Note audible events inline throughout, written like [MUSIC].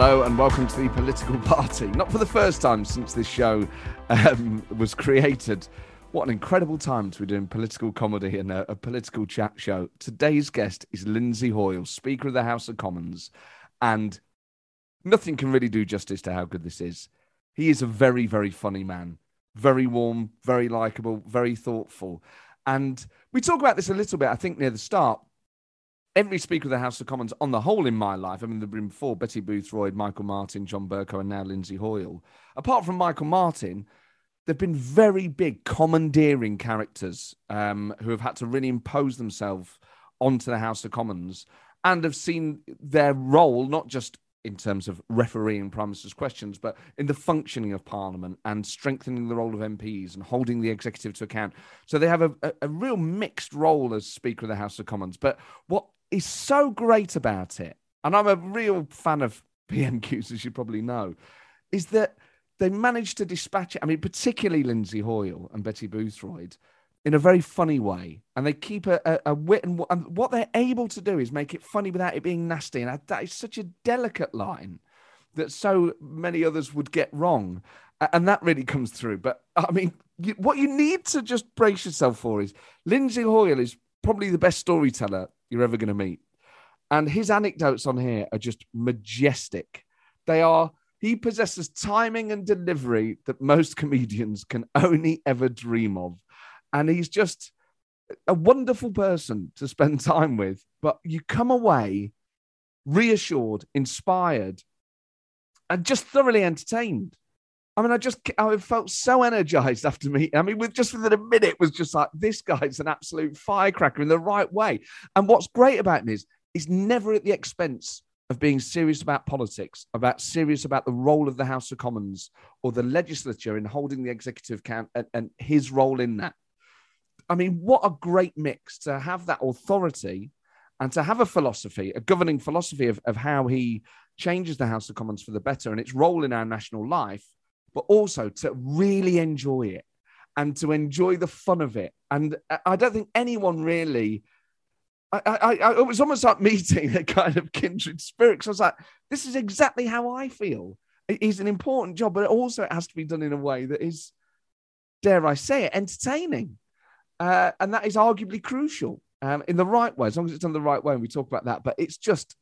Hello and welcome to the political [LAUGHS] party. Not for the first time since this show um, was created. What an incredible time to be doing political comedy and a, a political chat show. Today's guest is Lindsay Hoyle, Speaker of the House of Commons, and nothing can really do justice to how good this is. He is a very, very funny man, very warm, very likable, very thoughtful. And we talk about this a little bit, I think, near the start every Speaker of the House of Commons, on the whole, in my life, I mean, there have been before Betty Boothroyd, Michael Martin, John Bercow, and now Lindsay Hoyle. Apart from Michael Martin, there have been very big commandeering characters um, who have had to really impose themselves onto the House of Commons and have seen their role not just in terms of refereeing Prime Minister's questions, but in the functioning of Parliament and strengthening the role of MPs and holding the executive to account. So they have a, a, a real mixed role as Speaker of the House of Commons. But what is so great about it, and I'm a real fan of [LAUGHS] PMQs, as you probably know, is that they managed to dispatch it. I mean, particularly Lindsay Hoyle and Betty Boothroyd in a very funny way, and they keep a, a, a wit and, and, what they're able to do is make it funny without it being nasty, and that is such a delicate line that so many others would get wrong, and that really comes through. But I mean, you, what you need to just brace yourself for is Lindsay Hoyle is probably the best storyteller you're ever going to meet. And his anecdotes on here are just majestic. They are, he possesses timing and delivery that most [LAUGHS] comedians can only ever dream of. And he's just a wonderful person to spend [LAUGHS] time with. But you come away reassured, inspired, and just thoroughly entertained. I mean, I just I felt so energized after meeting. I mean, with just within a minute was just like this guy's an absolute firecracker in the right way. And what's great about him is he's never at the expense of being serious about politics, about serious about the role of the House of Commons or the legislature in holding the executive count and, and his role in that. I mean, what a great mix to have that authority and to have a philosophy, a governing philosophy of, of how he changes the House of Commons for the better and its role in our national life but also to really enjoy it and to enjoy the fun of it. And I don't think anyone really. I, I, I, it was almost like [LAUGHS] meeting a kind of kindred spirit. So I was like, this is exactly how I feel. It is an important job, but it also it has to be done in a way that is, dare I say it, entertaining. Uh, and that is arguably crucial um, in the right way, as long as it's done the right way. And we talk about that, but it's just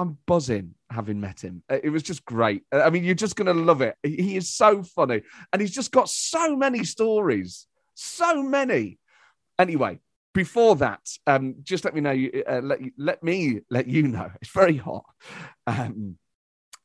I'm buzzing having met him. Uh, it was just great. Uh, I mean, you're just going to love it. He is so funny and he's just got so many stories. So many. Anyway, before that, um, just let me know. Uh, let, let me let you know. [LAUGHS] It's very hot. Um,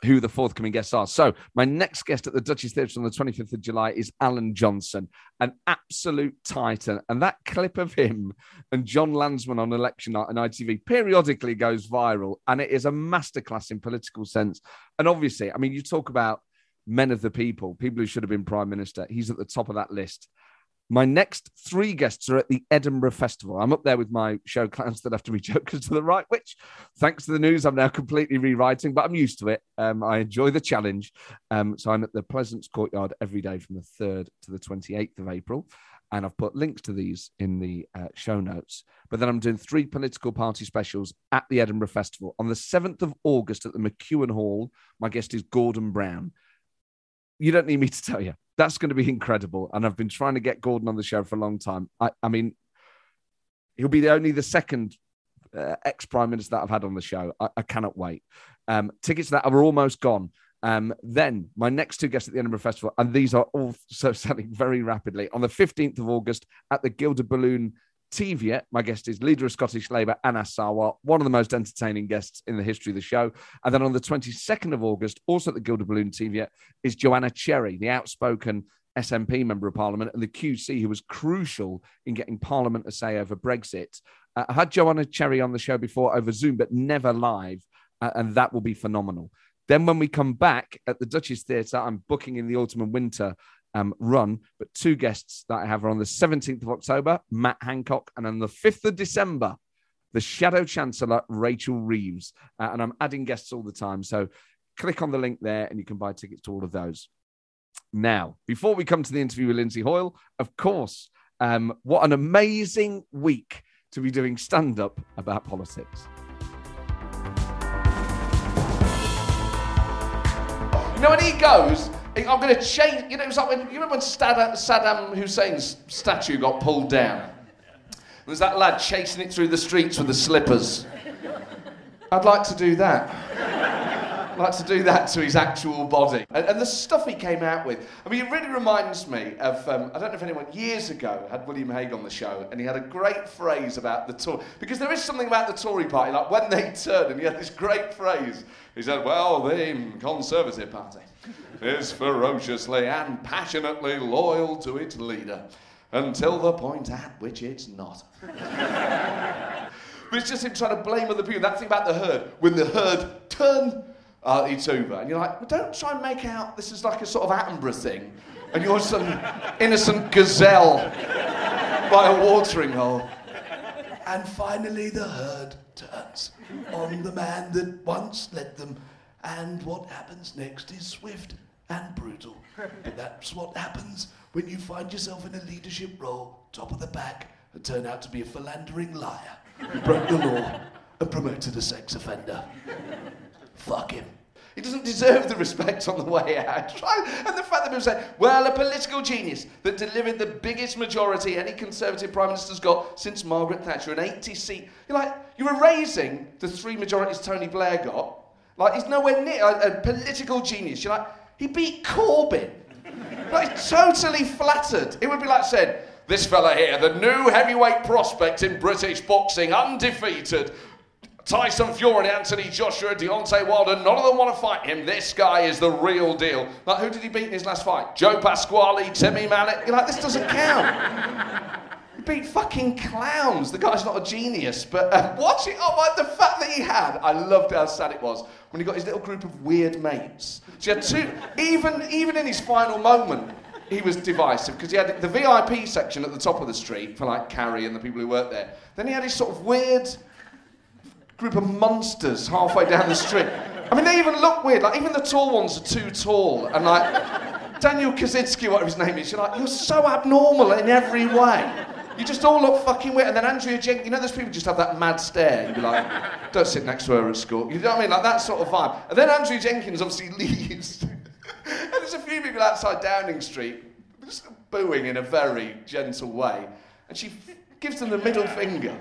who the forthcoming guests are. So, my next guest at the Duchess Theatre on the 25th of July is Alan Johnson, an absolute titan. And that clip of him and Jon Lansman on election night on ITV periodically goes viral. And it is a masterclass in political sense. And obviously, I mean, you talk about men of the people, people who should have been prime minister. He's at the top of that list. My next three guests are at the Edinburgh Festival. I'm up there with my show Clowns To The Left Of Me [LAUGHS] Jokers to the Right, which, thanks to the news, I'm now completely rewriting, but I'm used to it. Um, I enjoy the challenge. Um, so I'm at the Pleasance Courtyard every day from the 3rd to the 28th of April. And I've put links to these in the uh, show notes. But then I'm doing three political party specials at the Edinburgh Festival. On the 7th of August at the McEwan Hall, my guest is Gordon Brown. You don't need me to tell you that's going to be incredible. And I've been trying to get Gordon on the show for a long time. I, I mean, he'll be the only the second uh, ex prime minister that I've had on the show. I, I cannot wait. Um, tickets that are almost gone. Um, then my next two guests at the Edinburgh Festival, and these are also [LAUGHS] selling very rapidly. On the 15th of August at the Gilded Balloon Teviot, my guest is leader of Scottish Labour, Anas Sarwar, one of the most entertaining guests in the history of the show. And then on the 22nd of August, also at the Gilded Balloon Teviot, is Joanna Cherry, the outspoken SNP member of Parliament, and the QC, who was crucial in getting Parliament to say over Brexit. Uh, I had Joanna Cherry on the show before over Zoom, but never live, uh, and that will be phenomenal. Then, when we come back at the Duchess Theatre, I'm booking in the autumn and winter um, run, but two guests that I have are on the 17th of October, Matt Hancock, and on the 5th of December, the Shadow Chancellor, Rachel Reeves. Uh, and I'm adding guests all the time. So click on the link there and you can buy tickets to all of those. Now, before we come to the interview with Lindsay Hoyle, of course, um, what an amazing week to be doing stand up about politics. You know, when he goes, I'm going to change. You know, it was like when you remember when Saddam Hussein's statue got pulled down. There was that lad chasing it through the streets with the slippers. I'd like to do that. I'd like to do that to his actual body. And, and, the stuff he came out with. I mean, it really reminds me of, um, I don't know if anyone years ago had William Hague on the show, and he had a great phrase about the Tory. Because there is something about the Tory party, like when they turn, and he had this great phrase. He said, Well, the Conservative Party is ferociously and passionately loyal to its leader until the point at which it's not. but [LAUGHS] it's just him trying to blame other people. That thing about the herd, when the herd turn, uh, it's over. And you're like, well, don't try and make out this is like a sort of Attenborough thing, and you're some innocent gazelle by a watering hole. And finally, the herd turns on the man that once led them, and what happens next is swift and brutal. But that's what happens when you find yourself in a leadership role, top of the pack, and turn out to be a philandering liar who broke the law and promoted a sex offender. Fuck him. He doesn't deserve the respect on the way out. [LAUGHS] And the fact that people say, well, a political genius that delivered the biggest majority any Conservative Prime Minister's got since Margaret Thatcher, an 80 seat. You're like, you're erasing the three majorities Tony Blair got. Like, he's nowhere near a, a political genius. You're like, he beat Corbyn. Like, totally flattered. It would be like said, this fella here, the new heavyweight prospect in British boxing, undefeated. Tyson Fury, Anthony Joshua, Deontay Wilder, none of them want to fight him. This guy is the real deal. Like, who did he beat in his last fight? Joe Pasquale, Timmy Mallett. You're like, this doesn't count. Beat fucking clowns. The guy's not a genius, but uh, [LAUGHS] watching, oh my, the fact that he had, I loved how sad it was when he got his little group of weird mates. So he had two, even, even in his final moment, he was divisive because he had the VIP section at the top of the street for like Carrie and the people who worked there. Then he had his sort of weird group of monsters halfway down the street. I mean, they even look weird. Like, even the tall ones are too tall. And like, Daniel Kawczynski, whatever his name is, you're like, you're so abnormal in every way. You just all look fucking weird. And then Andrea Jenkyns, you know, those people just have that mad stare. You'd be like, don't sit next to her at school. You know what I mean? Like that sort of vibe. And then Andrea Jenkyns obviously [LAUGHS] leaves. and there's a few people outside Downing Street just booing in a very gentle way. And she gives them the middle finger.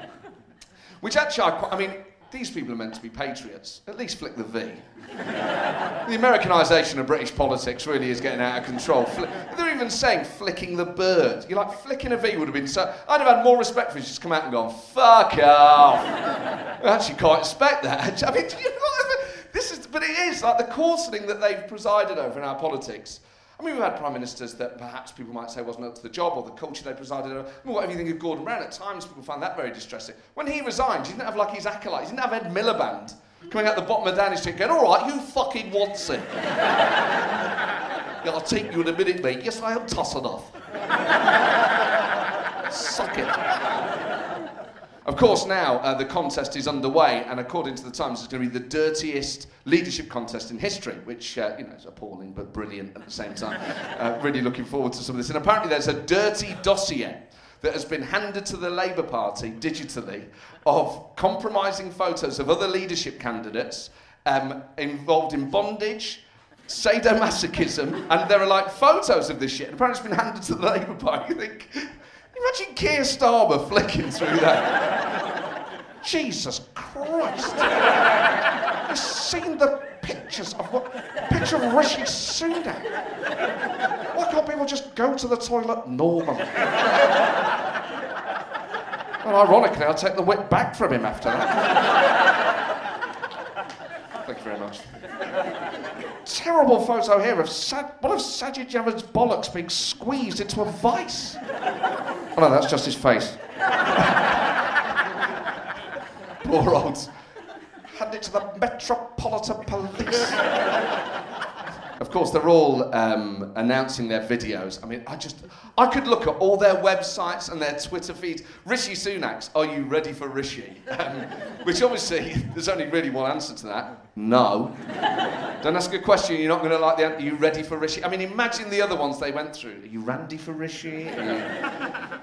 Which actually, I, quite, I mean, these people are meant to be patriots. At least flick the V. [LAUGHS] the Americanisation of British politics really is getting out of control. they're even saying flicking the bird. You're like, flicking a V would have been so. I'd have had more respect for you just come out and gone, fuck off. I actually can't expect that. [LAUGHS] I mean, you [LAUGHS] know, this is, but it is like the coarsening that they've presided over in our politics Mean, we've had prime ministers that perhaps people might say wasn't up to the job or the culture they presided over. I mean, whatever you think of Gordon Brown, at times people find that very distressing. When he resigned, he didn't have like his acolytes, he didn't have Ed Miliband coming out the bottom of Downing Street going, all right, who fucking wants it? yeah, [LAUGHS] I'll take you in a minute, mate. Yes, I am toss it off. [LAUGHS] Suck it. Of course, now uh, the contest is underway, and according to the Times, it's going to be the dirtiest leadership contest in history, which uh, you know is appalling but brilliant at the same time. [LAUGHS] uh, really looking forward to some of this. And apparently, there's a dirty dossier that has been handed to the Labour Party digitally of compromising photos of other leadership candidates um, involved in bondage, sadomasochism, and there are like photos of this shit. And apparently, it's been handed to the Labour Party. [LAUGHS] You think Imagine Keir Starmer flicking through that. Jesus Christ. I've seen the pictures of what picture of Rishi Sunak. Why can't people just go to the toilet normally? Well, ironically, I'll take the whip back from him after that. Thank you very much. Terrible photo here of Sa- one of Sajid Javid's bollocks being squeezed into a vice. Oh no, that's just his face. [LAUGHS] Poor old. Hand it to the Metropolitan Police. Of course, they're all um, announcing their videos. I mean, I just, I could look at all their websites and their Twitter feeds. Rishi Sunak's, are you ready for Rishi? [LAUGHS] Um, which obviously, there's only really one answer to that. No. Don't ask a question you're not going to like the answer. Are you ready for Rishi? I mean, imagine the other ones they went through. Are you Randy for Rishi? Are you,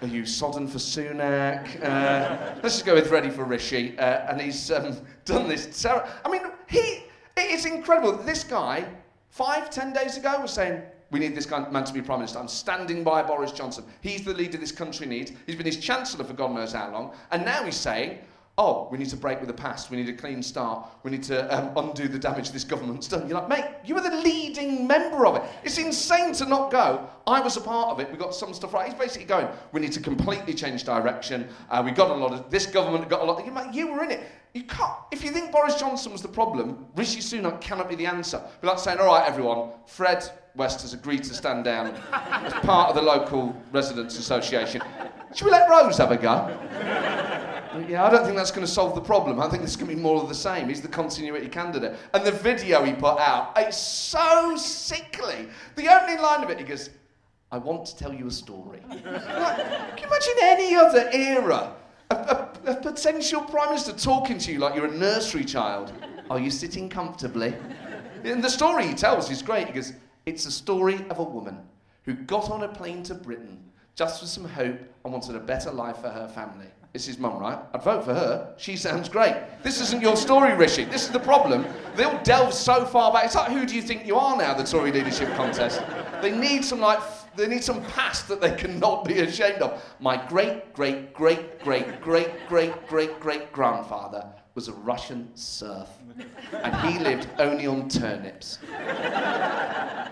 are you Sodden for Sunak? Uh, let's just go with ready for Rishi. Uh, and he's um, done this. I mean, he, it's incredible. This guy five, ten days ago was saying, we need this man to be Prime Minister. I'm standing by Boris Johnson. He's the leader this country needs. He's been his Chancellor for God knows how long. And now he's saying, oh, we need to break with the past. We need a clean start. We need to um, undo the damage this government's done. You're like, mate, you were the leading member of it. It's insane to not go. I was a part of it. We got some stuff right. He's basically going, we need to completely change direction. Uh, we got a lot of, this government got a lot. Of, mate, you were in it. You can't. If you think Boris Johnson was the problem, Rishi Sunak cannot be the answer. Be like saying, all right, everyone, Fred West has agreed to stand down as part of the local residents' association. Should we let Rose have a go? Yeah, I don't think that's going to solve the problem. I think going to be more of the same. He's the continuity candidate. And the video he put out, it's so sickly. The opening line of it, he goes, I want to tell you a story. [LAUGHS] like, can you imagine any other era? A, a, a, potential prime minister talking to you like you're a nursery child. Are you sitting comfortably? And the story he tells is great. He goes, It's a story of a woman who got on a plane to Britain just for some hope and wanted a better life for her family. It's his mum, right? I'd vote for her. She sounds great. This isn't your story, Rishi. This is the problem. They'll delve so far back. It's like, who do you think you are now, the Tory leadership contest? They need some, like, they need some past that they cannot be ashamed of. My great, great, great, great, great, great, great, great grandfather was a Russian serf. And he lived only on turnips.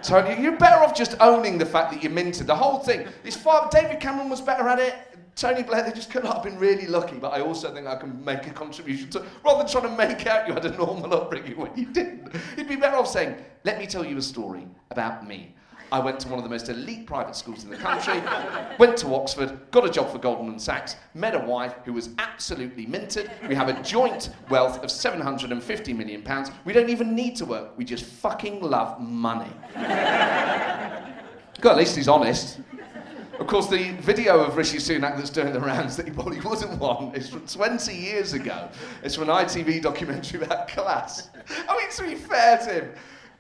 Tony, you're better off just owning the fact that you minted the whole thing. It's far, David Cameron was better at it. Tony Blair, they just could have been really lucky, but I also think I can make a contribution to, rather than trying to make out you had a normal upbringing when you didn't. You'd be better off saying, let me tell you a story about me. I went to one of the most elite private schools in the country, [LAUGHS] went to Oxford, got a job for Goldman Sachs, met a wife who was absolutely minted. We have a joint wealth of 750 million pounds. We don't even need to work, we just fucking love money. [LAUGHS] God, at least he's honest. Of course, the video of Rishi Sunak that's doing the rounds that he probably [LAUGHS] wouldn't want is from 20 years ago. It's from an ITV documentary about class. I mean, to be fair to him,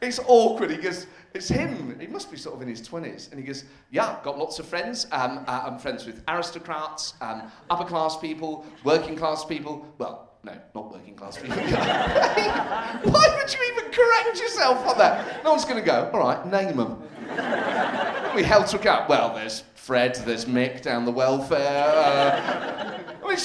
it's awkward. He goes, it's him. He must be sort of in his 20s. And he goes, Yeah, got lots of friends. Um, uh, I'm friends with aristocrats, um, upper class people, working class people. Well, no, not working class people. [LAUGHS] Why would you even correct yourself on that? No one's going to go, All right, name them. we held took. Well, there's Fred, there's Mick down the welfare. [LAUGHS] Uh, I mean,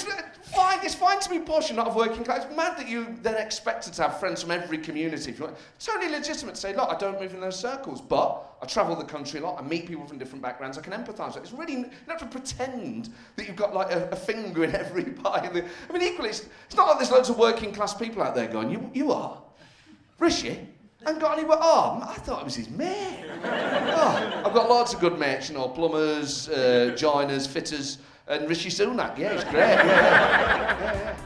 fine. It's fine to be posh and not have working class. It's mad that you then expected to have friends from every community. If you want. It's totally legitimate to say, look, I don't move in those circles, but I travel the country a lot. I meet people from different backgrounds. I can empathise. It's really you don't have to pretend that you've got like a, a finger in [LAUGHS] every pie. The, I mean, equally, it's, it's not like there's loads of working class people out there going, you, you are, Rishi. And got any oh, I thought it was his mate. oh, I've got lots of good mates, you know, plumbers, uh, joiners, fitters, and Rishi Sunak. Yeah, he's great. Yeah. yeah, yeah.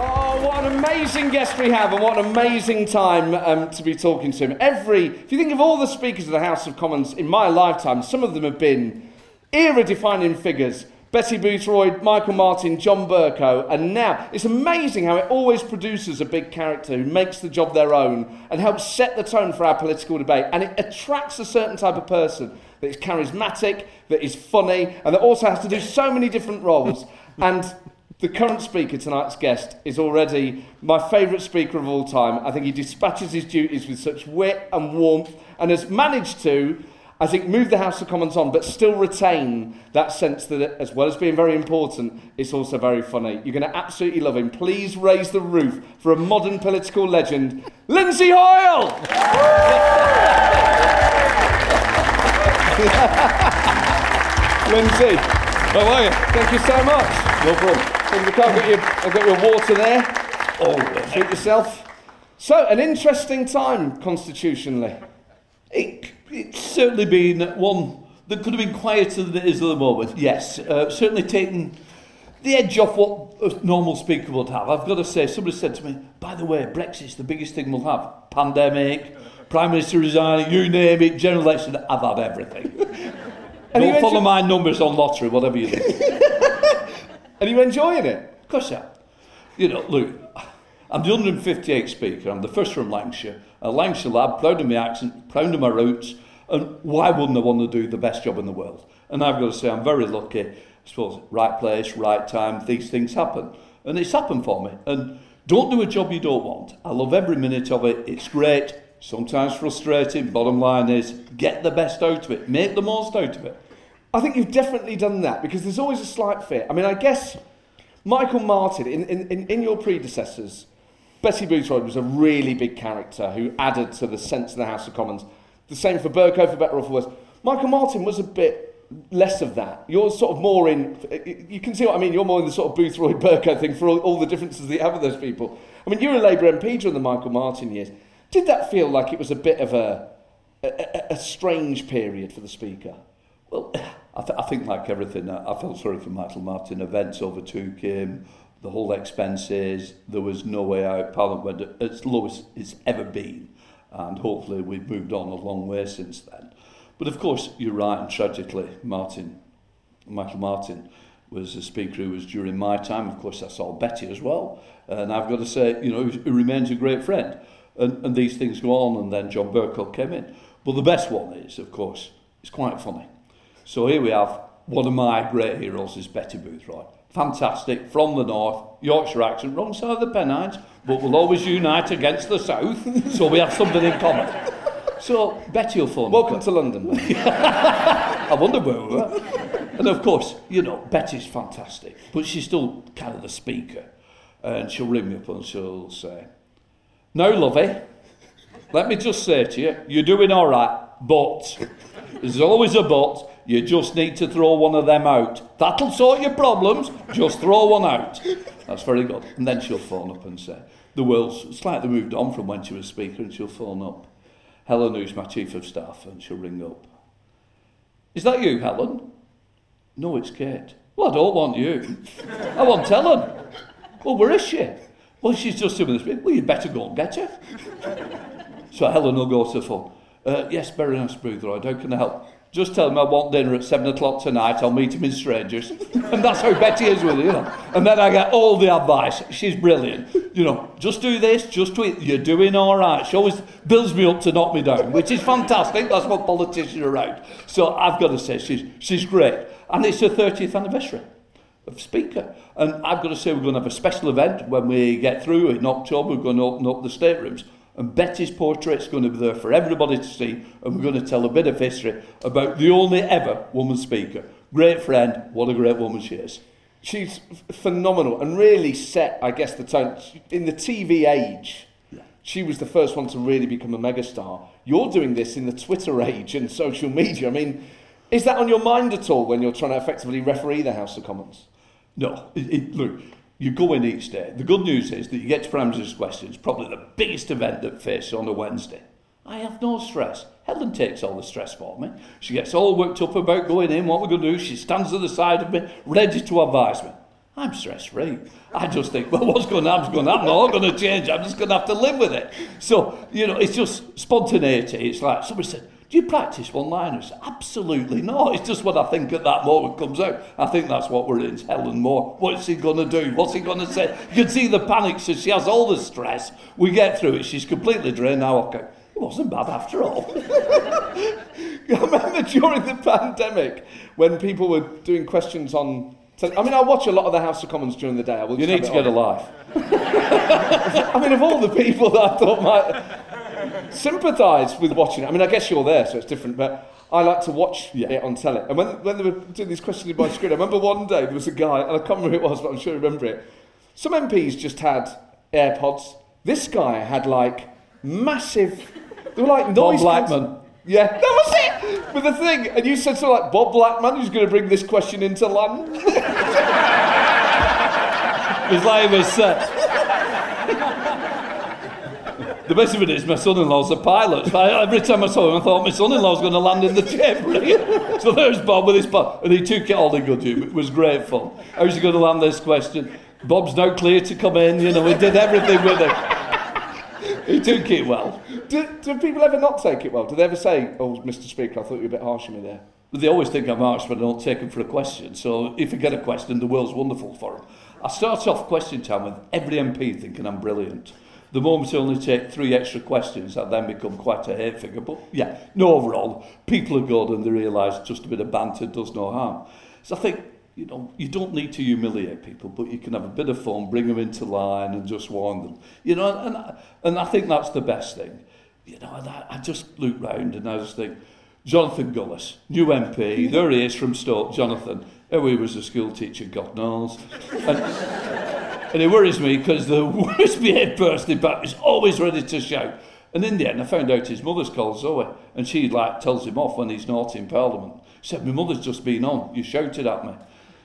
Oh, what an amazing guest we have, and what an amazing time um, to be talking to him. Every, if you think of all the speakers of the House of Commons in my lifetime, some of them have been era defining figures. Betty Boothroyd, Michael Martin, John Bercow, and now it's amazing how it always produces a big character who makes the job their own and helps set the tone for our political debate. And it attracts a certain type of person that is charismatic, that is funny, and that also has to do so many different roles. [LAUGHS] and the current speaker, tonight's guest, is already my favourite speaker of all time. I think he dispatches his duties with such wit and warmth and has managed to I think, move the House of Commons on, but still retain that sense that, it, as well as being very important, it's also very funny. You're going to absolutely love him. Please raise the roof for a modern political legend, Lindsay Hoyle! [LAUGHS] Lindsay, how are you? Thank you so much. No problem. I've got, your, I've got your water there. Always. Treat yourself. So, an interesting time constitutionally. It, it's certainly been one that could have been quieter than it is at the moment. Yes, uh, certainly taken the edge off what a normal speaker would have. I've got to say, somebody said to me, by the way, Brexit's the biggest thing we'll have. Pandemic, Prime Minister resigning, you name it, general election, I've had everything. and [LAUGHS] Don't follow enjoy- my numbers on lottery, whatever you do. [LAUGHS] and you enjoying it? Of course I You know, look, I'm the 158th speaker. I'm the first from Lancashire. A Lancashire lad, proud of my accent, proud of my roots. And why wouldn't I want to do the best job in the world? And I've got to say, I'm very lucky. I suppose, right place, right time, these things happen. And it's happened for me. And don't do a job you don't want. I love every minute of it. It's great. Sometimes frustrating. Bottom line is, get the best out of it. Make the most out of it. I think you've definitely done that because there's always a slight fear. I mean, I guess Michael Martin, in, in, in your predecessors, Betty Boothroyd was a really big character who added to the sense of the House of Commons. The same for Bercow, for better or for worse. Michael Martin was a bit less of that. You're sort of more in, you can see what I mean, you're more in the sort of Boothroyd Bercow thing for all, all the differences that you have with those people. I mean, you were a Labour MP during the Michael Martin years. Did that feel like it was a bit of a, a, a strange period for the Speaker? Well, I, th- I think like everything, I, I felt sorry for Michael Martin. Events overtook him the whole expenses, there was no way out. Parliament went as low as it's ever been, and hopefully we've moved on a long way since then. But of course, you're right, and tragically, Martin, Michael Martin, was a speaker who was during my time. Of course, I saw Betty as well, and I've got to say, you know, he remains a great friend. And, and these things go on, and then John Bercow came in. But the best one is, of course, it's quite funny. So here we have one of my great heroes is Betty Boothroyd fantastic, from the north, Yorkshire accent, wrong side of the Pennines, but we'll always unite against the south, so we have something in common. So, Betty will phone Welcome to London. [LAUGHS] I wonder where we were. And of course, you know, Betty's fantastic, but she's still kind of the speaker. And she'll ring me up and she'll say, No, lovey, let me just say to you, you're doing all right, but there's always a but. You just need to throw one of them out. That'll sort your problems. Just throw one out. That's very good. And then she'll phone up and say, the world's slightly moved on from when she was speaker, and she'll phone up. Helen, who's my chief of staff, and she'll ring up. Is that you, Helen? No, it's Kate. Well, I don't want you. I want Helen. Well, where is she? Well, she's just doing this. Well, you'd better go and get her. So Helen will go to the phone. Uh, yes, Baroness Boothroyd, how can I help? Just tell him I want dinner at seven o'clock tonight. I'll meet him in strangers. [LAUGHS] and that's how Betty is with it, you know. And then I get all the advice. She's brilliant. You know, just do this, just tweet. You're doing all right. She always builds me up to knock me down, which is fantastic. That's what politicians are around. So I've got to say, she's, she's great. And it's her 30th anniversary of Speaker. And I've got to say, we're going to have a special event when we get through in October. We're going to open up the staterooms. And Betty's portrait's going to be there for everybody to see, and we're going to tell a bit of history about the only ever woman speaker. Great friend, what a great woman she is. She's phenomenal and really set, I guess, the tone. In the TV age, she was the first one to really become a megastar. You're doing this in the Twitter [LAUGHS] age and social media. I mean, is that on your mind at all when you're trying to effectively referee the House of Commons? No. It, it, look, you go in each day. The good news is that you get to Minister's questions, probably the biggest event that faces on a Wednesday. I have no stress. Helen takes all the stress for me. She gets all worked up about going in, what we're going to do. She stands to the side of me, ready to advise me. I'm stress free. I just think, well, what's going to happen is going to happen. I'm not going to change. I'm just going to have to live with it. So, you know, it's just spontaneity. It's like somebody said, do you practice one liners? Absolutely not. It's just what I think at that moment comes out. I think that's what we're in. Helen Moore. What's he going to do? What's he going to say? You can see the panic. So she has all the stress. We get through it. She's completely drained. Now, okay. It wasn't bad after all. [LAUGHS] I remember during the pandemic when people were doing questions on. I mean, I watch a lot of the House of Commons during the day. I will you need to get on. a life. [LAUGHS] I mean, of all the people that I thought might sympathise with watching it. I mean, I guess you're there, so it's different, but I like to watch yeah. it on telly. And when, when they were doing these questions in my screen, I remember one day there was a guy, and I can't remember who it was, but I'm sure I remember it. Some MPs just had AirPods. This guy had like massive, they were like noise. Bob Blackman. Yeah, that was it! With the thing. And you said something like, Bob Blackman, who's going to bring this question into land? His it was. Uh, The best of it is my son-in-law's a pilot. So I, every time I saw him, I thought my son-in-law's going to land in the chamber. [LAUGHS] so there's Bob with his pilot, and he took it all in good humour. It was great fun. How's he going to land this question? Bob's now clear to come in. You know, we did everything with him. He took it well. Do, do people ever not take it well? Do they ever say, "Oh, Mr. Speaker, I thought you were a bit harsh on me there"? They always think I'm harsh when I don't take them for a question. So if I get a question, the world's wonderful for them. I start off question time with every MP thinking I'm brilliant. The moment I only take three extra questions, I then become quite a hate figure. But yeah, no, overall, people are good and they realise just a bit of banter does no harm. So I think, you know, you don't need to humiliate people, but you can have a bit of fun, bring them into line and just warn them. You know, and, and I think that's the best thing. You know, I, I just look round and I just think, Jonathan Gullis, new MP, there he is from Stoke, Jonathan. Oh, he was a school teacher, God knows. And, and it worries me because the [LAUGHS] worst behaved person in Bath is always ready to shout. And in the end, I found out his mother's called Zoe, and she like tells him off when he's naughty in Parliament. She said, "My mother's just been on. You shouted at me."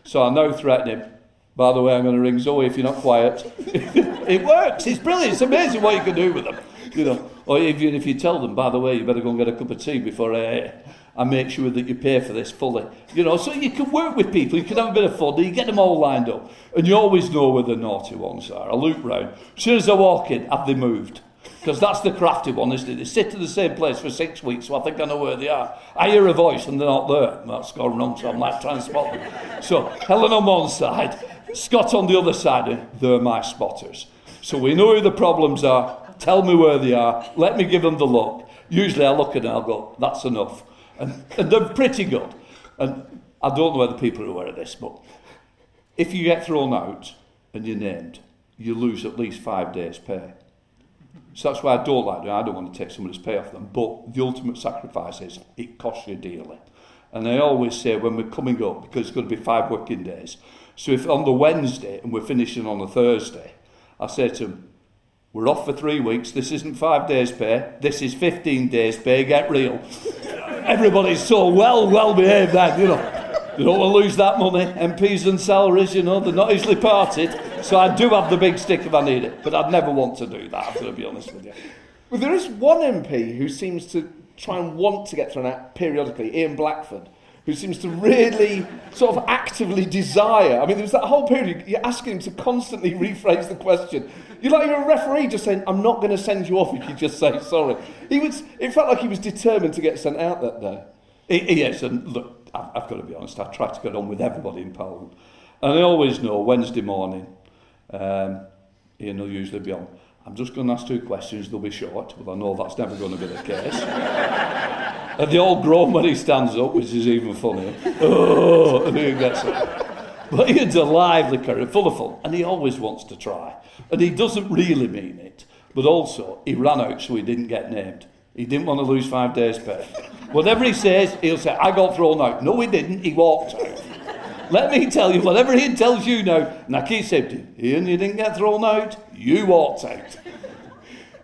So I now threaten him. By the way, I'm going to ring Zoe if you're not quiet. [LAUGHS] it works. It's brilliant. It's amazing what you can do with them. You know, or even if you tell them, by the way, you better go and get a cup of tea before I, I make sure that you pay for this fully. You know, so you can work with people, you can have a bit of fun, you get them all lined up, and you always know where the naughty ones are. I look round. As soon as I walk in, have they moved? Because that's the crafty one, isn't it? They sit in the same place for six weeks, so I think I know where they are. I hear a voice and they're not there. That's going wrong, so I'm like trying to spot them. So Helen on one side, Scott on the other side, they're my spotters. So we know who the problems are, tell me where they are, let me give them the look. Usually I look at it and I'll go, that's enough. And, and they're pretty good. And I don't know whether people are aware of this, but if you get thrown out and you're named, you lose at least five days' pay. So that's why I don't like it. I don't want to take somebody's pay off them. But the ultimate sacrifice is it costs you dearly. And I always say when we're coming up, because it's going to be five working days, so if on the Wednesday and we're finishing on the Thursday, I say to them, we're off for three weeks. This isn't five days' pay. This is 15 days' pay. Get real. [LAUGHS] Everybody's so well, well behaved that, you know. They don't want to lose that money. MPs and salaries, you know, they're not easily parted. So I do have the big stick if I need it. But I'd never want to do that, I'm going to be honest with you. Well, there is one MP who seems to try and want to get thrown out periodically, Ian Blackford, who seems to really sort of actively desire. I mean, there was that whole period you're asking him to constantly [LAUGHS] rephrase the question. You're like you're a referee just saying, I'm not going to send you off if you just say sorry. He was, it felt like he was determined to get sent out that day. Yes, and look, I've got to be honest, I try to get on with everybody in Parliament. And I always know Wednesday morning, um, Ian will usually be on. I'm just going to ask two questions, they'll be short, but I know that's never going to be the case. [LAUGHS] and they all groan when he stands up, which is even funnier. [LAUGHS] Oh, and he gets it. But Ian's a lively character, full of fun, and he always wants to try. And he doesn't really mean it, but also he ran out so he didn't get named. He didn't want to lose five days' pay. Whatever he says, he'll say, I got thrown out. No, he didn't. He walked out. Let me tell you, whatever he tells you now, and I keep saying to him, Ian, you didn't get thrown out. You walked out.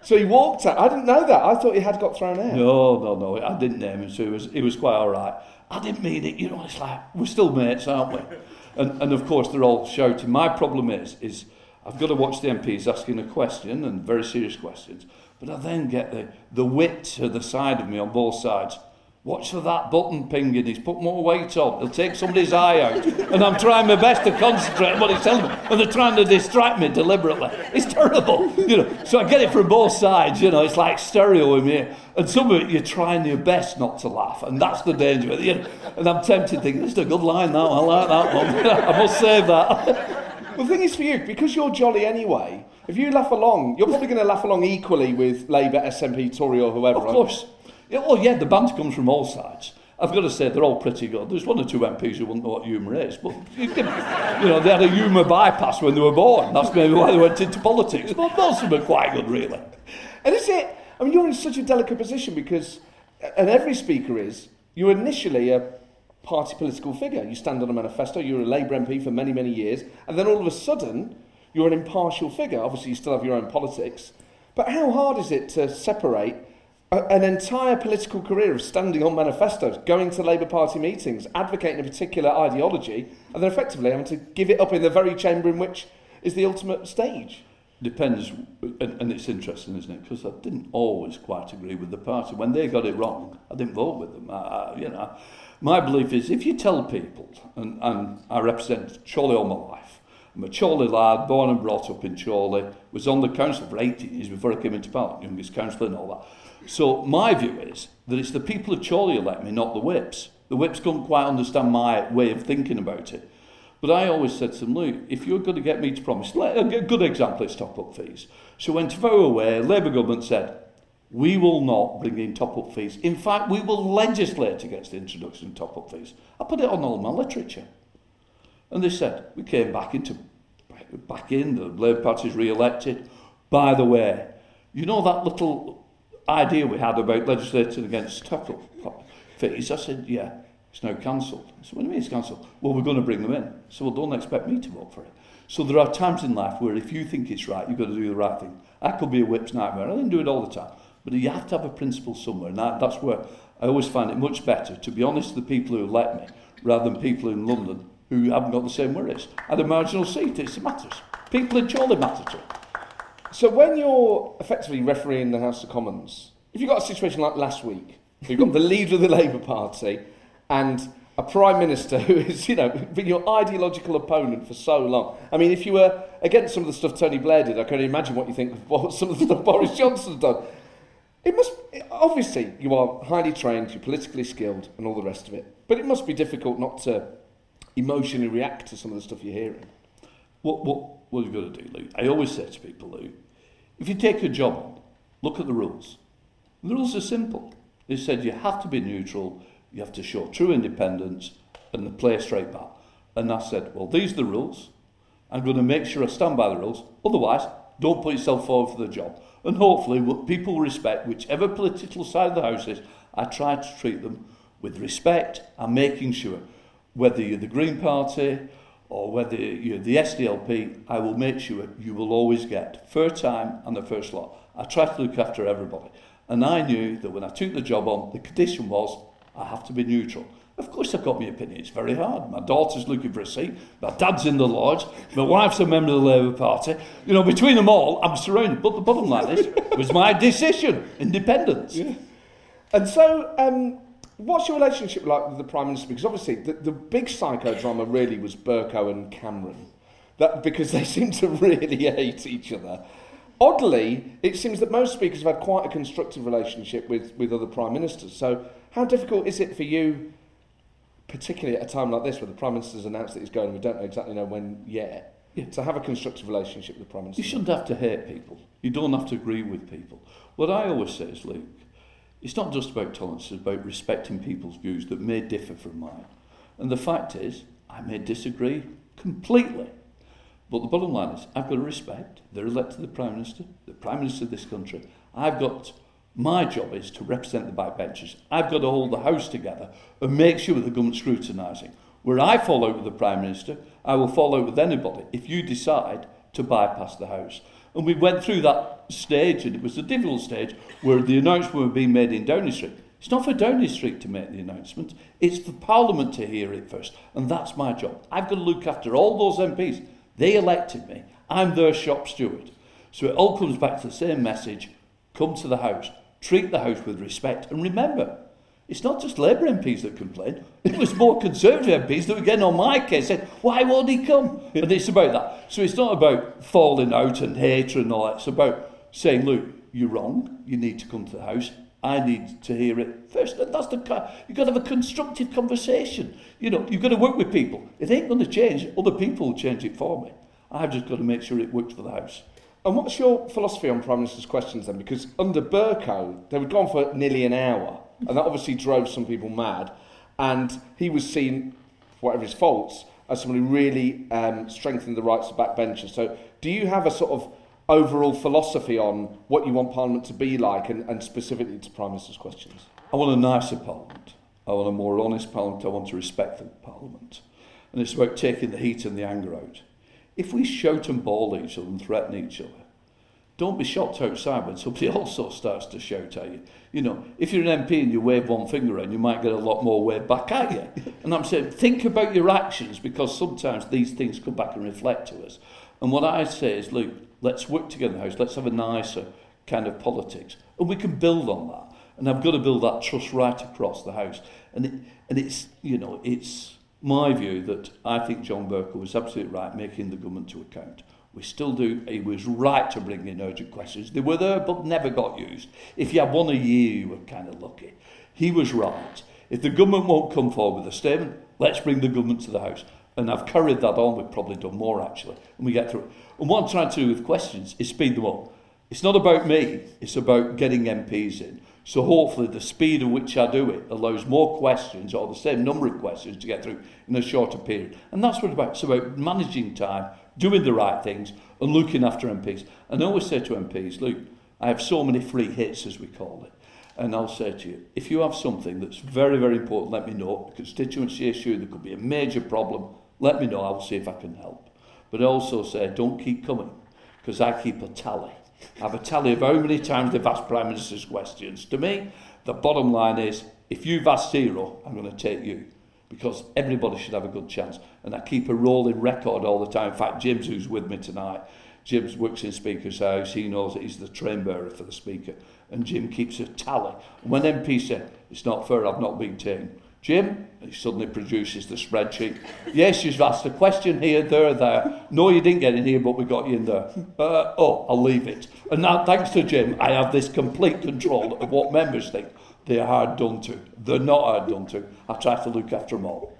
So he walked out. I didn't know that. I thought he had got thrown out. No, no, no. I didn't name him, so he was, he was quite all right. I didn't mean it. You know, it's like, we're still mates, aren't we? And, and of course, they're all shouting. My problem is, is I've got to watch the MPs asking a question, and very serious questions, but I then get the, the wit to the side of me on both sides. Watch for that button pinging. He's put more weight on. He'll take somebody's eye out. And I'm trying my best to concentrate on what he's telling me. And they're trying to distract me deliberately. It's terrible. You know, so I get it from both sides. You know, it's like stereo in here. And some of it, you're trying your best not to laugh. And that's the danger. You know, and I'm tempted thinking, this is a good line now. I like that one. [LAUGHS] I must save that. [LAUGHS] the thing is for you, because you're jolly anyway, if you laugh along, you're probably going to laugh along equally with Labour, SNP, Tory, or whoever. Of course. Yeah, well, yeah, the banter comes from all sides. I've got to say, they're all pretty good. There's one or two MPs who wouldn't know what humour is, but you, can, you know, they had a humour bypass when they were born. That's maybe why they went into politics. But most of them are quite good, really. And is it, I mean, you're in such a delicate position because, and every speaker is, you're initially a party political figure. You stand on a manifesto, you're a Labour MP for many, many years, and then all of a sudden, you're an impartial figure. Obviously, you still have your own politics. But how hard is it to separate an entire political career of standing on manifestos, going to Labour Party meetings, advocating a particular ideology, and then effectively having to give it up in the very chamber in which is the ultimate stage. depends, and, and it's interesting, isn't it? Because I didn't always quite agree with the party. When they got it wrong, I didn't vote with them. I, I, you know, my belief is if you tell people, and, and I represent Chorley all my life, I'm a Chorley lad, born and brought up in Chorley, was on the council for 18 years before I came into Parliament, youngest councillor and all that. So my view is that it's the people of Chorley elect me, not the whips. The whips couldn't quite understand my way of thinking about it. But I always said to them, look, if you're going to get me to promise, a good example is top-up fees. So when vote away, Labour government said, we will not bring in top-up fees. In fact, we will legislate against the introduction of top-up fees. I put it on all my literature. And they said, we came back into back in, the Labour Party's re-elected. By the way, you know that little idea we had about legislating against top-up fees? I said, yeah. It's now cancelled. So what do you mean it's cancelled? Well, we're going to bring them in. So well, don't expect me to vote for it. So there are times in life where if you think it's right, you've got to do the right thing. That could be a whip's nightmare. I didn't do it all the time. But you have to have a principle somewhere. And that, that's where I always find it much better to be honest with the people who let me rather than people in London who haven't got the same worries. At a marginal seat, it matters. People in Chorley matter to. So when you're effectively refereeing the House of Commons, if you've got a situation like last week, you've got the leader of the Labour Party and a prime minister who is, you know, been your ideological opponent for so long. I mean, if you were against some of the stuff Tony Blair did, I can only imagine what you think of [LAUGHS] what some of the stuff Boris Johnson's done. It must obviously you are highly trained, you're politically skilled, and all the rest of it. But it must be difficult not to emotionally react to some of the stuff you're hearing. What what what you've got to do, look? I always say to people, look, if you take a job look at the rules. The rules are simple. They said you have to be neutral you have to show true independence and play a straight bat. And I said, well, these are the rules. I'm going to make sure I stand by the rules. Otherwise, don't put yourself forward for the job. And hopefully, people respect whichever political side of the house is. I try to treat them with respect and making sure, whether you're the Green Party or whether you're the SDLP, I will make sure you will always get fair time and the first lot. I try to look after everybody. And I knew that when I took the job on, the condition was I have to be neutral. Of course, I've got my opinion. It's very hard. My daughter's looking for a seat. My dad's in the lodge. My wife's a member of the Labour Party. You know, between them all, I'm surrounded. But the bottom line is, it was my decision, independence. Yeah. And so, um, what's your relationship like with the Prime Minister? Because obviously, the, the big psychodrama really was Bercow and Cameron. That, because they [LAUGHS] seem to really hate each other. Oddly, it seems that most speakers have had quite a constructive relationship with, with other prime ministers. So, how difficult is it for you, particularly at a time like this where the prime minister's announced that he's going, we don't know exactly know when yet, yeah. to have a constructive relationship with the prime minister? You shouldn't have to hate people. You don't have to agree with people. What I always say is, look, it's not just about tolerance; it's about respecting people's views that may differ from mine. And the fact is, I may disagree completely. But the bottom line is, I've got to respect. They're elected the Prime Minister, the Prime Minister of this country. I've got, my job is to represent the backbenchers. I've got to hold the House together and make sure that the government's scrutinising. Where I fall out with the Prime Minister, I will fall out with anybody if you decide to bypass the House. And we went through that stage, and it was a difficult stage, where the announcement were being made in Downing Street. It's not for Downing Street to make the announcement, it's for Parliament to hear it first. And that's my job. I've got to look after all those MPs. They elected me. I'm their shop steward. So it all comes back to the same message come to the House, treat the House with respect, and remember, it's not just Labour MPs that complain. It was more Conservative MPs that were getting on my case, said, why won't he come? And it's about that. So it's not about falling out and hatred and all that. It's about saying, look, you're wrong. You need to come to the House. I need to hear it first. And that's the you've got to have a constructive conversation. You know, you've got to work with people. It ain't going to change. Other people will change it for me. I've just got to make sure it works for the House. And what's your philosophy on Prime Minister's questions then? Because under Bercow, they were gone for nearly an hour, and that obviously drove some people mad. And he was seen, whatever his faults, as someone who really um, strengthened the rights of backbenchers. So, do you have a sort of overall philosophy on what you want Parliament to be like, and, and specifically to Prime Minister's questions? I want a nicer Parliament. I want a more honest Parliament. I want to respect the Parliament. And it's about taking the heat and the anger out. If we shout and bawl at each other and threaten each other, don't be shocked outside when somebody [LAUGHS] also starts to shout at you. You know, if you're an MP and you wave one finger and you might get a lot more wave back at you. [LAUGHS] And I'm saying, think about your actions because sometimes these things come back and reflect to us. And what I say is, look, let's work together in the House, let's have a nicer kind of politics. And we can build on that. And I've got to build that trust right across the House. And, it, and it's, you know, it's my view that I think John Bercow was absolutely right making the government to account. We still do. He was right to bring in urgent questions. They were there but never got used. If you had one a year, you were kind of lucky. He was right. If the government won't come forward with a statement, let's bring the government to the House. And I've carried that on. We've probably done more, actually. And we get through it. And what I'm trying to do with questions is speed them up. It's not about me. It's about getting MPs in. So hopefully the speed at which I do it allows more questions or the same number of questions to get through in a shorter period. And that's what it's about. It's about managing time, doing the right things and looking after MPs. And I always say to MPs, look, I have so many free hits, as we call it. And I'll say to you, if you have something that's very, very important, let me know. A constituency issue, there could be a major problem, let me know. I will see if I can help. But I also say, don't keep coming, because I keep a tally. I have a tally of how many times they've asked Prime Minister's questions. To me, the bottom line is, if you've asked zero, I'm going to take you because everybody should have a good chance. And I keep a rolling record all the time. In fact, Jim's who's with me tonight, Jim's works in Speaker's House. He knows that he's the train bearer for the Speaker. And Jim keeps a tally. And when MP said, it's not fair, I've not been taken. Jim, he suddenly produces the spreadsheet. Yes, you've asked a question here, there, there. No, you didn't get in here, but we got you in there. Uh, oh, I'll leave it. And now, thanks to Jim, I have this complete control of what members think. They are hard done to. They're not hard done to. I try to look after them all.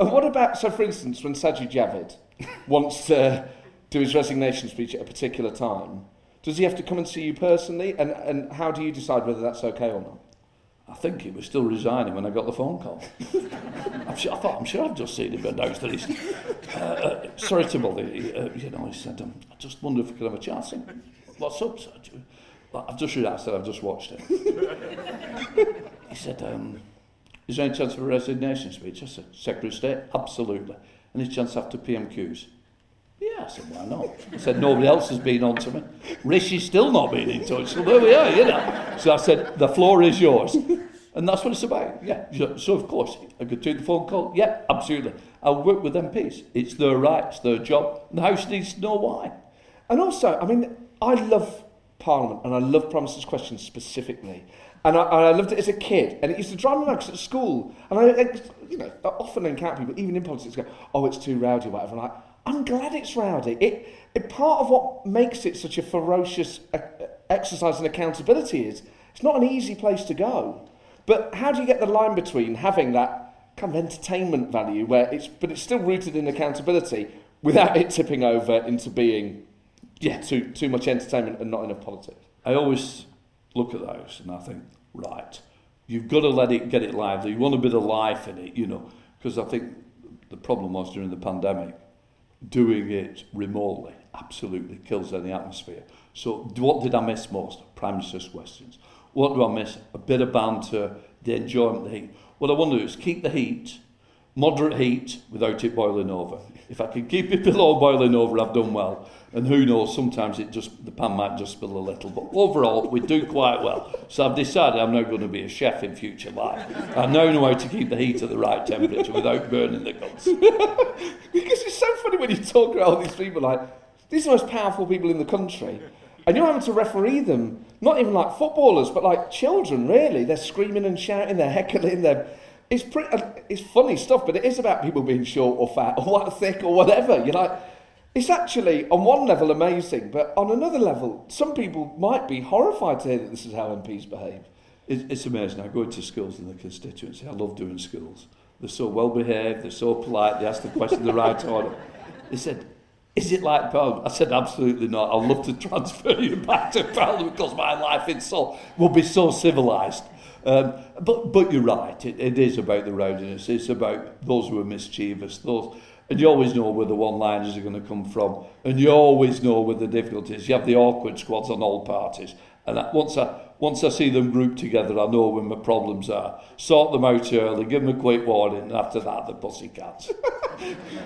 And what about, so for instance, when Sajid Javid [LAUGHS] wants to do his resignation speech at a particular time, does he have to come and see you personally? And, and how do you decide whether that's okay or not? I think he was still resigning when I got the phone call. [LAUGHS] I'm sure, I thought, I'm sure I've just seen him announced that he's... Uh, uh, sorry to bother you. Uh, you know, he said, um, I just wonder if we could have a chat. What's up, Sajid? I've just read that, I said, I've just watched it. [LAUGHS] he said, um, is there any chance of a resignation speech? I said, Secretary of State? Absolutely. Any chance after PMQs? Yeah, I said, why not? I said, nobody else has been on to me. Rishi's still not been in touch, so there we are, you know. So I said, the floor is yours. And that's what it's about. Yeah. So, of course, I could take the phone call. Yeah, absolutely. I'll work with MPs. It's their right, it's their job. And the House needs to know why. And also, I mean, I love Parliament and I love Prime Minister's Questions specifically. And I, I loved it as a kid. And it used to drive me mad at school, and I, you know, I often encounter people, even in politics, go, oh, it's too rowdy whatever. I'm like, I'm glad it's rowdy. It, it part of what makes it such a ferocious uh, exercise in accountability is it's not an easy place to go. But how do you get the line between having that kind of entertainment value where it's but it's still rooted in accountability without it tipping over into being yeah, too too much entertainment and not enough politics? I always look at those and I think, right, you've got to let it get it lively. You want a bit of life in it, you know, because I think the problem was during the pandemic, doing it remotely absolutely kills any atmosphere. So what did I miss most? Prime Minister's questions. What do I miss? A bit of banter, the enjoyment, the heat. What I want to do is keep the heat, moderate heat, without it boiling over. If I can keep it [LAUGHS] below boiling over, I've done well. And who knows, sometimes it just the pan might just spill a little. But overall, we do quite well. So I've decided I'm now going to be a chef in future life. I now know how to keep the heat at the right temperature without burning the guts. [LAUGHS] because it's so funny when you talk about all these people like, these are the most powerful people in the country. And you're having to referee them, not even like footballers, but like children, really. They're screaming and shouting, they're heckling, they're it's pretty, it's funny stuff, but it is about people being short or fat or thick or whatever. You're like, it's actually on one level amazing, but on another level, some people might be horrified to hear that this is how MPs behave. it's amazing. I go into schools in the constituency. I love doing schools. They're so well behaved. They're so polite. They ask the question in the right order. They said, "Is it like Parliament?" I said, "Absolutely not. I'd love to transfer you back to Parliament because my life in Seoul will be so civilised." Um, but, but you're right, it, it is about the rowdiness, it's about those who are mischievous, those, and you always know where the one-liners are going to come from, and you always know where the difficulties. You have the awkward squads on all parties, and that, once I once I see them grouped together, I know where my problems are. Sort them out early, give them a quick warning, and after that, the pussycats. [LAUGHS]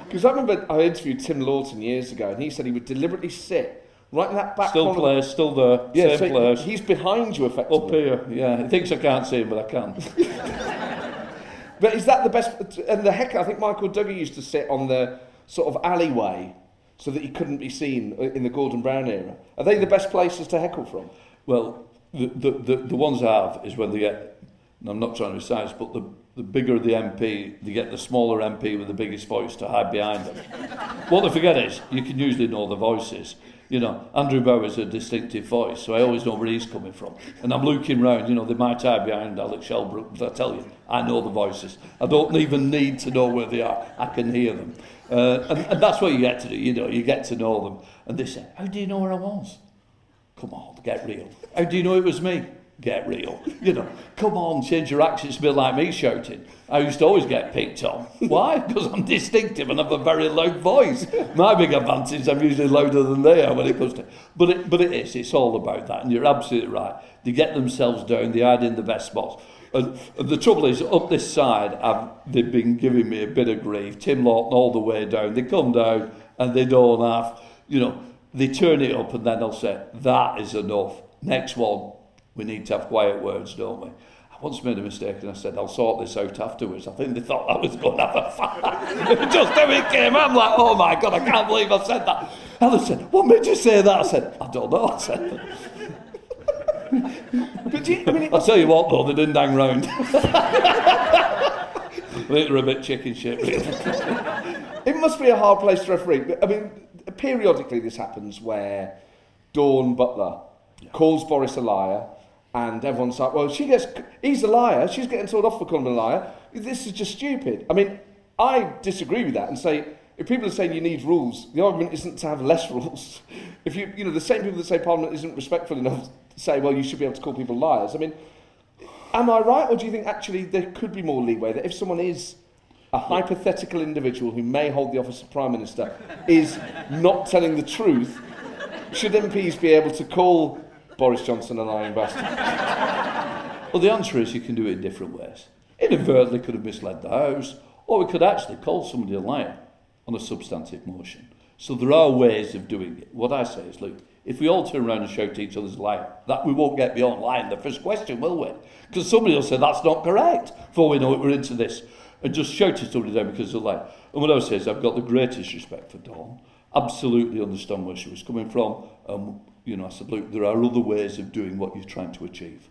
Because I remember I interviewed Tim Loughton years ago, and he said he would deliberately sit Right in that back Still corner. still there. Yeah, same so place. He's behind you effectively. Up here, yeah. He thinks I can't see him, but I can. [LAUGHS] but is that the best? And the heck, I think Michael Dugher used to sit on the sort of alleyway. so that he couldn't be seen in the Gordon Brown era? Are they the best places to heckle from? Well, the, the, the, the ones I have is when they get, and I'm not trying to be size, but the, the bigger the MP, they get the smaller MP with the biggest voice to hide behind them. [LAUGHS] what they forget is, you can usually know the voices. You know, Andrew Bower's a distinctive voice, so I always know where he's coming from. And I'm looking round, you know, they might hide behind Alex Shelbrooke, but I tell you, I know the voices. I don't even need to know where they are, I can hear them. Uh, and, and that's what you get to do, you know, you get to know them. And they say, How do you know where I was? Come on, get real. How do you know it was me? Get real. [LAUGHS] You know, come on, change your accent to be like me shouting. I used to always get picked on. Why? [LAUGHS] Because I'm distinctive and have a very loud voice. My big advantage I'm usually louder than they are when it comes to. But it, but it is. It's all about that, and you're absolutely right. They get themselves down. They hide in the best spots. And, and the trouble is, up this side, I've, they've been giving me a bit of grief. Tim Loughton all the way down. They come down and they don't have, you know, they turn it up and then they'll say, that is enough. Next one, we need to have quiet words, don't we? I once made a mistake and I said, I'll sort this out afterwards. I think they thought I was going to have a fight. [LAUGHS] Just as it came, I'm like, oh my God, I can't believe I said that. They said, what made you say that? I said, I don't know. I said, [LAUGHS] but you, I mean, I'll tell you what, though, they didn't hang round. [LAUGHS] they were a bit chicken shit, really. it must be a hard place to referee. I mean, periodically this happens where Dawn Butler yeah. calls Boris a liar, and everyone's like, well, she gets, he's a liar, she's getting told off for calling him a liar. This is just stupid. I mean, I disagree with that and say, if people are saying you need rules, the argument isn't to have less [LAUGHS] rules. If you, you know, the same people that say Parliament isn't respectful enough say, well, you should be able to call people liars. I mean, am I right, or do you think actually there could be more leeway that if someone is a hypothetical individual who may hold the office of Prime Minister is not telling the truth, should MPs be able to call Boris Johnson a lying bastard? Well, the answer is you can do it in different ways. Inadvertently could have misled the House, or we could actually call somebody a liar on a substantive motion. So there are ways of doing it. What I say is, look, if we all turn around and shout at each other's liar, that we won't get beyond lying the first question, will we? Because somebody will say that's not correct. Before we know it, we're into this and just shouted somebody down because of that. And what I say is I've got the greatest respect for Dawn. Absolutely understand where she was coming from. Um, you know, I said, look, there are other ways of doing what you're trying to achieve.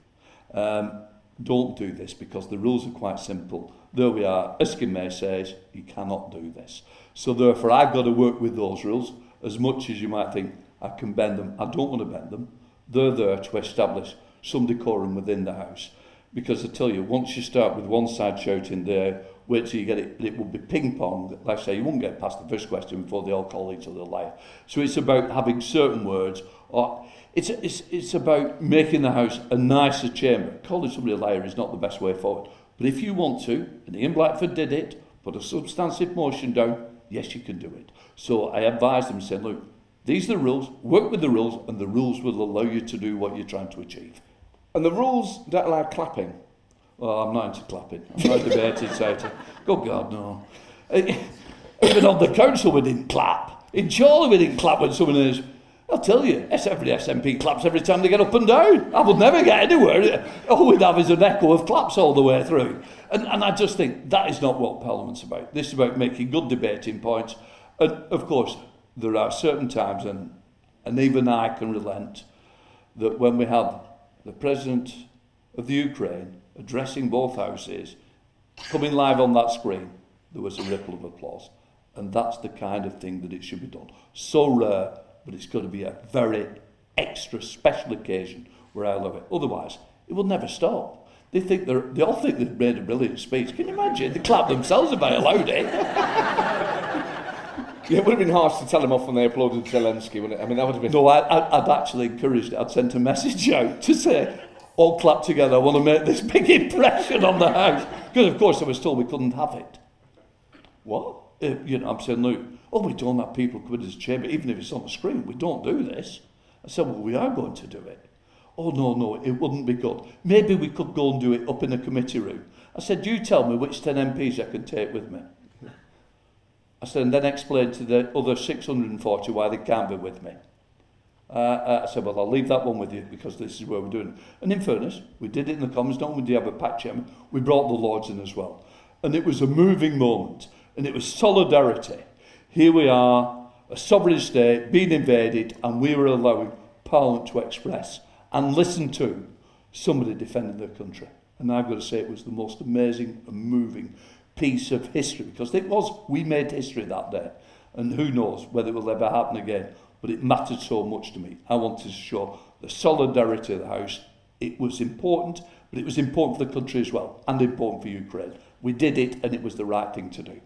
Um, don't do this because the rules are quite simple. There we are. Erskine says you cannot do this. So therefore, I've got to work with those rules as much as you might think I can bend them. I don't want to bend them. They're there to establish some decorum within the House. Because I tell you, once you start with one side shouting there, wait till you get it, it will be ping pong. Like I say, you won't get past the first question before they all call each other liar. So it's about having certain words, or it's, it's, it's about making the house a nicer chamber. Calling somebody a liar is not the best way forward. But if you want to, and Ian Blackford did it, put a substantive motion down, yes, you can do it. So I advise them saying, look, these are the rules, work with the rules, and the rules will allow you to do what you're trying to achieve. And the rules don't allow clapping. Well, I'm not into clapping. I'm not debated, so Good God, no. Eh, even on the council, we didn't clap. In Chorley, we didn't clap when someone is. I'll tell you, every SNP claps every time they get up and down. I would never get anywhere. All we'd have is an echo of claps all the way through. And, and I just think that is not what Parliament's about. This is about making good debating points. And of course, there are certain times, and, and even I can relent, that when we have the President of the Ukraine addressing both houses, coming live on that screen, there was a ripple of applause. And that's the kind of thing that it should be done. So rare, but it's got to be a very extra special occasion where I love it. Otherwise, it will never stop. They think they're, they all think they've made a brilliant speech. Can you imagine? They clap themselves if I allowed it. [LAUGHS] Yeah, it would have been harsh to tell them off when they applauded Zelensky, wouldn't it? I mean, that would have been. No, I, would actually encouraged it. I'd sent a message [LAUGHS] out to say, all clapped together. I want to make this big impression on the house. Because, of course, I was told we couldn't have it. What? Uh, you know, I'm saying, look, oh, we don't have people come into the chamber, even if it's on the screen. We don't do this. I said, well, we are going to do it. Oh, no, no, it wouldn't be good. Maybe we could go and do it up in the committee room. I said, you tell me which 10 MPs I can take with me. I said, and then explain to the other 640 why they can't be with me. Uh, uh, I said, well, I'll leave that one with you because this is where we're doing it. And in fairness, we did it in the Commons, Don't only did have a patch chairman, we brought the Lords in as well. And it was a moving moment, and it was solidarity. Here we are, a sovereign state being invaded, and we were allowing Parliament to express and listen to somebody defending their country. And I've got to say, it was the most amazing and moving piece of history because it was, we made history that day. And who knows whether it will ever happen again. But it mattered so much to me. I wanted to show the solidarity of the House. It was important, but it was important for the country as well, and important for Ukraine. We did it, and it was the right thing to do.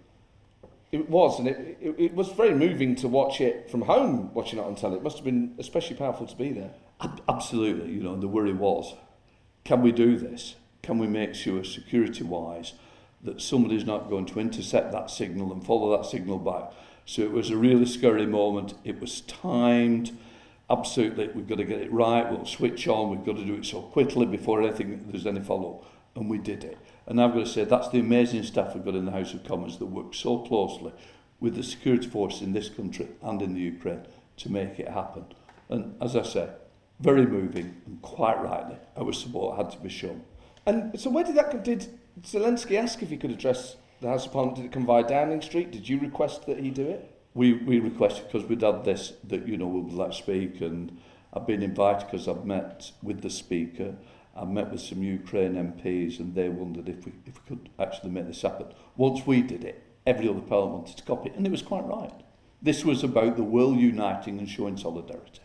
It was, and it, it, it was very moving to watch it from home, watching it on telly. It must have been especially powerful to be there. Ab- absolutely, you know, and the worry was, can we do this? Can we make sure, security-wise, that somebody's not going to intercept that signal and follow that signal back? So it was a really scary moment. It was timed. Absolutely, we've got to get it right. We'll switch on. We've got to do it so quickly before anything there's any follow. And we did it. And I've got to say, that's the amazing staff we've got in the House of Commons that work so closely with the security force in this country and in the Ukraine to make it happen. And as I say, very moving and quite rightly, our support had to be shown. And so, where did that did Zelensky ask if he could address the House of Parliament? Did it come via Downing Street? Did you request that he do it? We we requested because we'd had this that you know we would let speak, and I've been invited because I've met with the speaker. I've met with some Ukraine MPs, and they wondered if we if we could actually make this happen. Once we did it, every other parliament wanted to copy it, and it was quite right. This was about the world uniting and showing solidarity.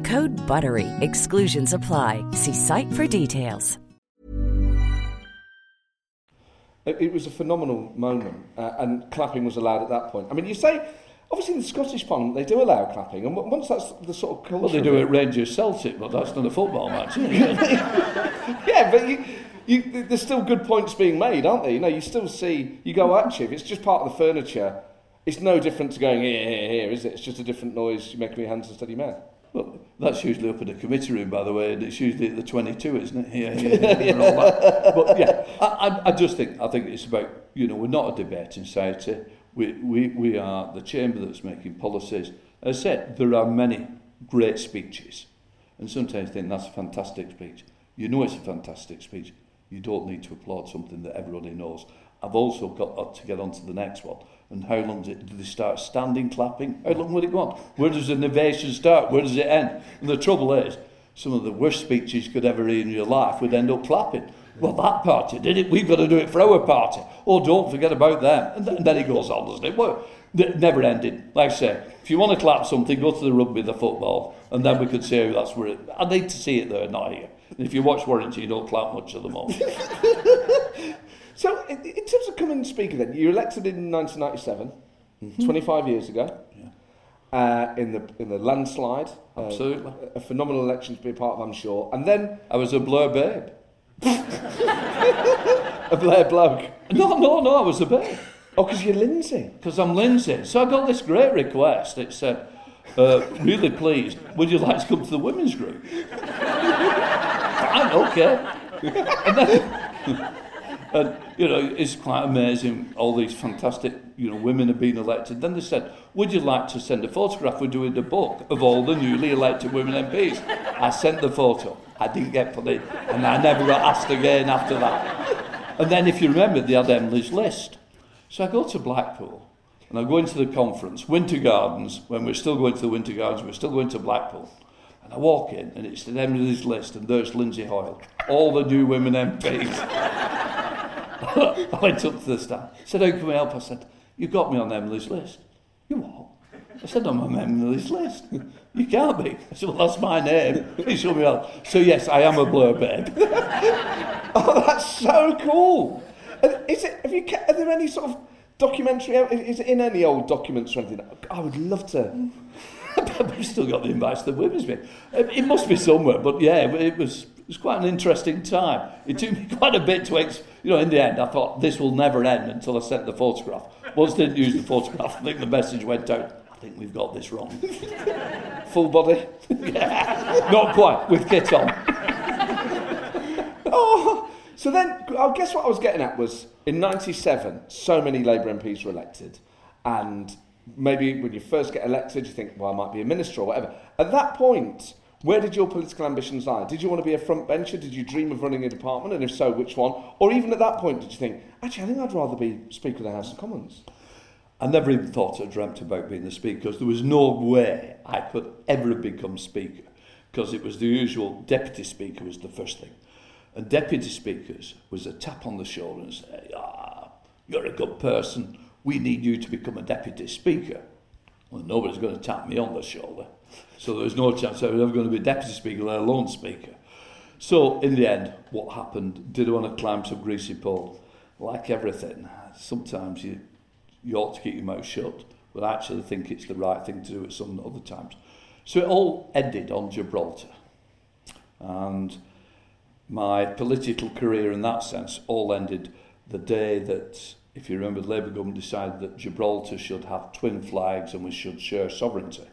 Code BUTTERY. Exclusions apply. See site for details. It, it was a phenomenal moment, uh, and clapping was allowed at that point. I mean, you say, obviously, in the Scottish Parliament, they do allow clapping, and once that's the sort of culture. Well, they do it Rangers Celtic, but that's not a football match. [LAUGHS] yeah, but you, you, there's still good points being made, aren't there? You know, you still see, you go, actually, if it's just part of the furniture, it's no different to going hear, hear, hear, is it? It's just a different noise you make with your hands and steady man. Well, that's usually up in the committee room, by the way, and it's usually at the 22, isn't it? Yeah, yeah, yeah. [LAUGHS] and all that. But yeah, I, I, I just think I think it's about you know we're not a debating society. We we we are the chamber that's making policies. As I said, there are many great speeches, and sometimes I think that's a fantastic speech. You know it's a fantastic speech. You don't need to applaud something that everybody knows. I've also got uh, to get on to the next one. And how long did, they start standing clapping? How long would it go on? Where does the innovation start? Where does it end? And the trouble is, some of the worst speeches you could ever hear in your life would end up clapping. Well, that party did it. We've got to do it for our party. Oh, don't forget about them. And, th- and then it goes on, doesn't it? Well, it never ending. Like I say, if you want to clap something, go to the rugby, the football, and then we could see how that's where it. I need to see it there, not here. And if you watch Warrington, you don't clap much at the moment. [LAUGHS] So, in, in terms of coming speaker, then you were elected in 1997, mm-hmm. 25 years ago, yeah. uh, in the in the landslide. Absolutely, uh, a, phenomenal election to be a part of, I'm sure. And then I was a Blair babe. [LAUGHS] a Blair bloke. No, no, no, I was a babe. Oh, because you're Lindsay. Because I'm Lindsay. So I got this great request. It said, uh, really pleased, would you like to come to the women's group? [LAUGHS] I'm okay. and then, and, you know, it's quite amazing, all these fantastic, you know, women have been elected. Then they said, would you like to send a photograph? We're doing the book of all the newly elected women MPs. I sent the photo. I didn't get put in. And I never got asked again after that. And then, if you remember, they had Emily's list. So I go to Blackpool, and I go into the conference, Winter Gardens, when we're still going to the Winter Gardens, we're still going to Blackpool. And I walk in, and it's the Emily's list, and there's Lindsay Hoyle, all the new women MPs. [LAUGHS] [LAUGHS] I went up to the stand. said, how can we help? I said, you got me on Emily's list. You what? I said, I'm on Emily's list. [LAUGHS] You can't be. I said, well, that's my name. He showed me out. So, yes, I am a Blair babe. [LAUGHS] oh, that's so cool. Is it, have you, are there any sort of documentary? Is it in any old documents or anything? I would love to. We've still got the invites to the women's bit. It must be somewhere, but yeah, it was was quite an interesting time. It took me [LAUGHS] quite a bit to, ex- you know, in the end, I thought this will never end until I sent the photograph. Once didn't use the photograph, I think the message went out. I think we've got this wrong. [LAUGHS] Full body? [LAUGHS] yeah, not quite, with kit on. oh, so then, I guess what I was getting at was in 97, so many Labour MPs were elected, and maybe when you first get elected, you think, well, I might be a minister or whatever. At that point, where did your political ambitions lie? Did you want to be a front bencher? Did you dream of running a department? And if so, which one? Or even at that point, did you think, actually, I think I'd rather be Speaker of the House of Commons? I never even thought or dreamt about being the Speaker because there was no way I could ever become Speaker because it was the usual Deputy Speaker was the first thing. And Deputy Speakers was a tap on the shoulder and say, ah, you're a good person. We need you to become a Deputy Speaker. Well, nobody's going to tap me on the shoulder. So there was no chance I was ever going to be Deputy Speaker, let alone Speaker. So in the end, what happened? Did I want to climb some greasy pole? Like everything, sometimes you, you ought to keep your mouth shut, but I actually think it's the right thing to do at some other times. So it all ended on Gibraltar. And my political career in that sense all ended the day that, if you remember, the Labour government decided that Gibraltar should have twin flags and we should share sovereignty.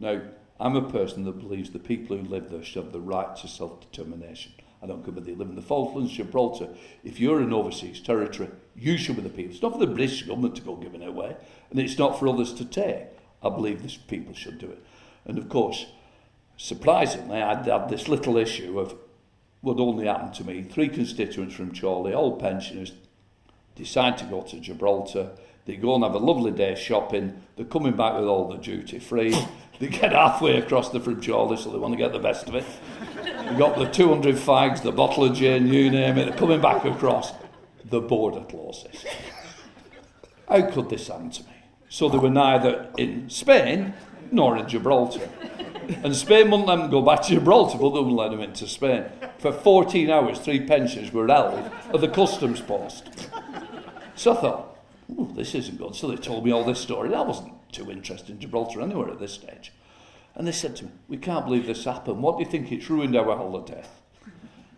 Now, I'm a person that believes the people who live there should have the right to self-determination. I don't care whether they live in the Falklands, Gibraltar. If you're in overseas territory, you should be the people. It's not for the British government to go giving it away, and it's not for others to take. I believe this people should do it. And of course, surprisingly, I had this little issue of what only happened to me. Three constituents from Chorley, all pensioners, decide to go to Gibraltar. They go and have a lovely day shopping. They're coming back with all the duty free. They get halfway across the Chorley, so they want to get the best of it. They got the 200 fags, the bottle of gin, you name it. They're coming back across. The border closes. How could this happen to me? So they were neither in Spain nor in Gibraltar. And Spain wouldn't let them go back to Gibraltar, but they wouldn't let them into Spain. For 14 hours, three pensions were held at the customs post. So I thought, this isn't good. So they told me all this story. I wasn't too interested in Gibraltar anywhere at this stage. And they said to me, we can't believe this happened. What do you think it's ruined our holiday?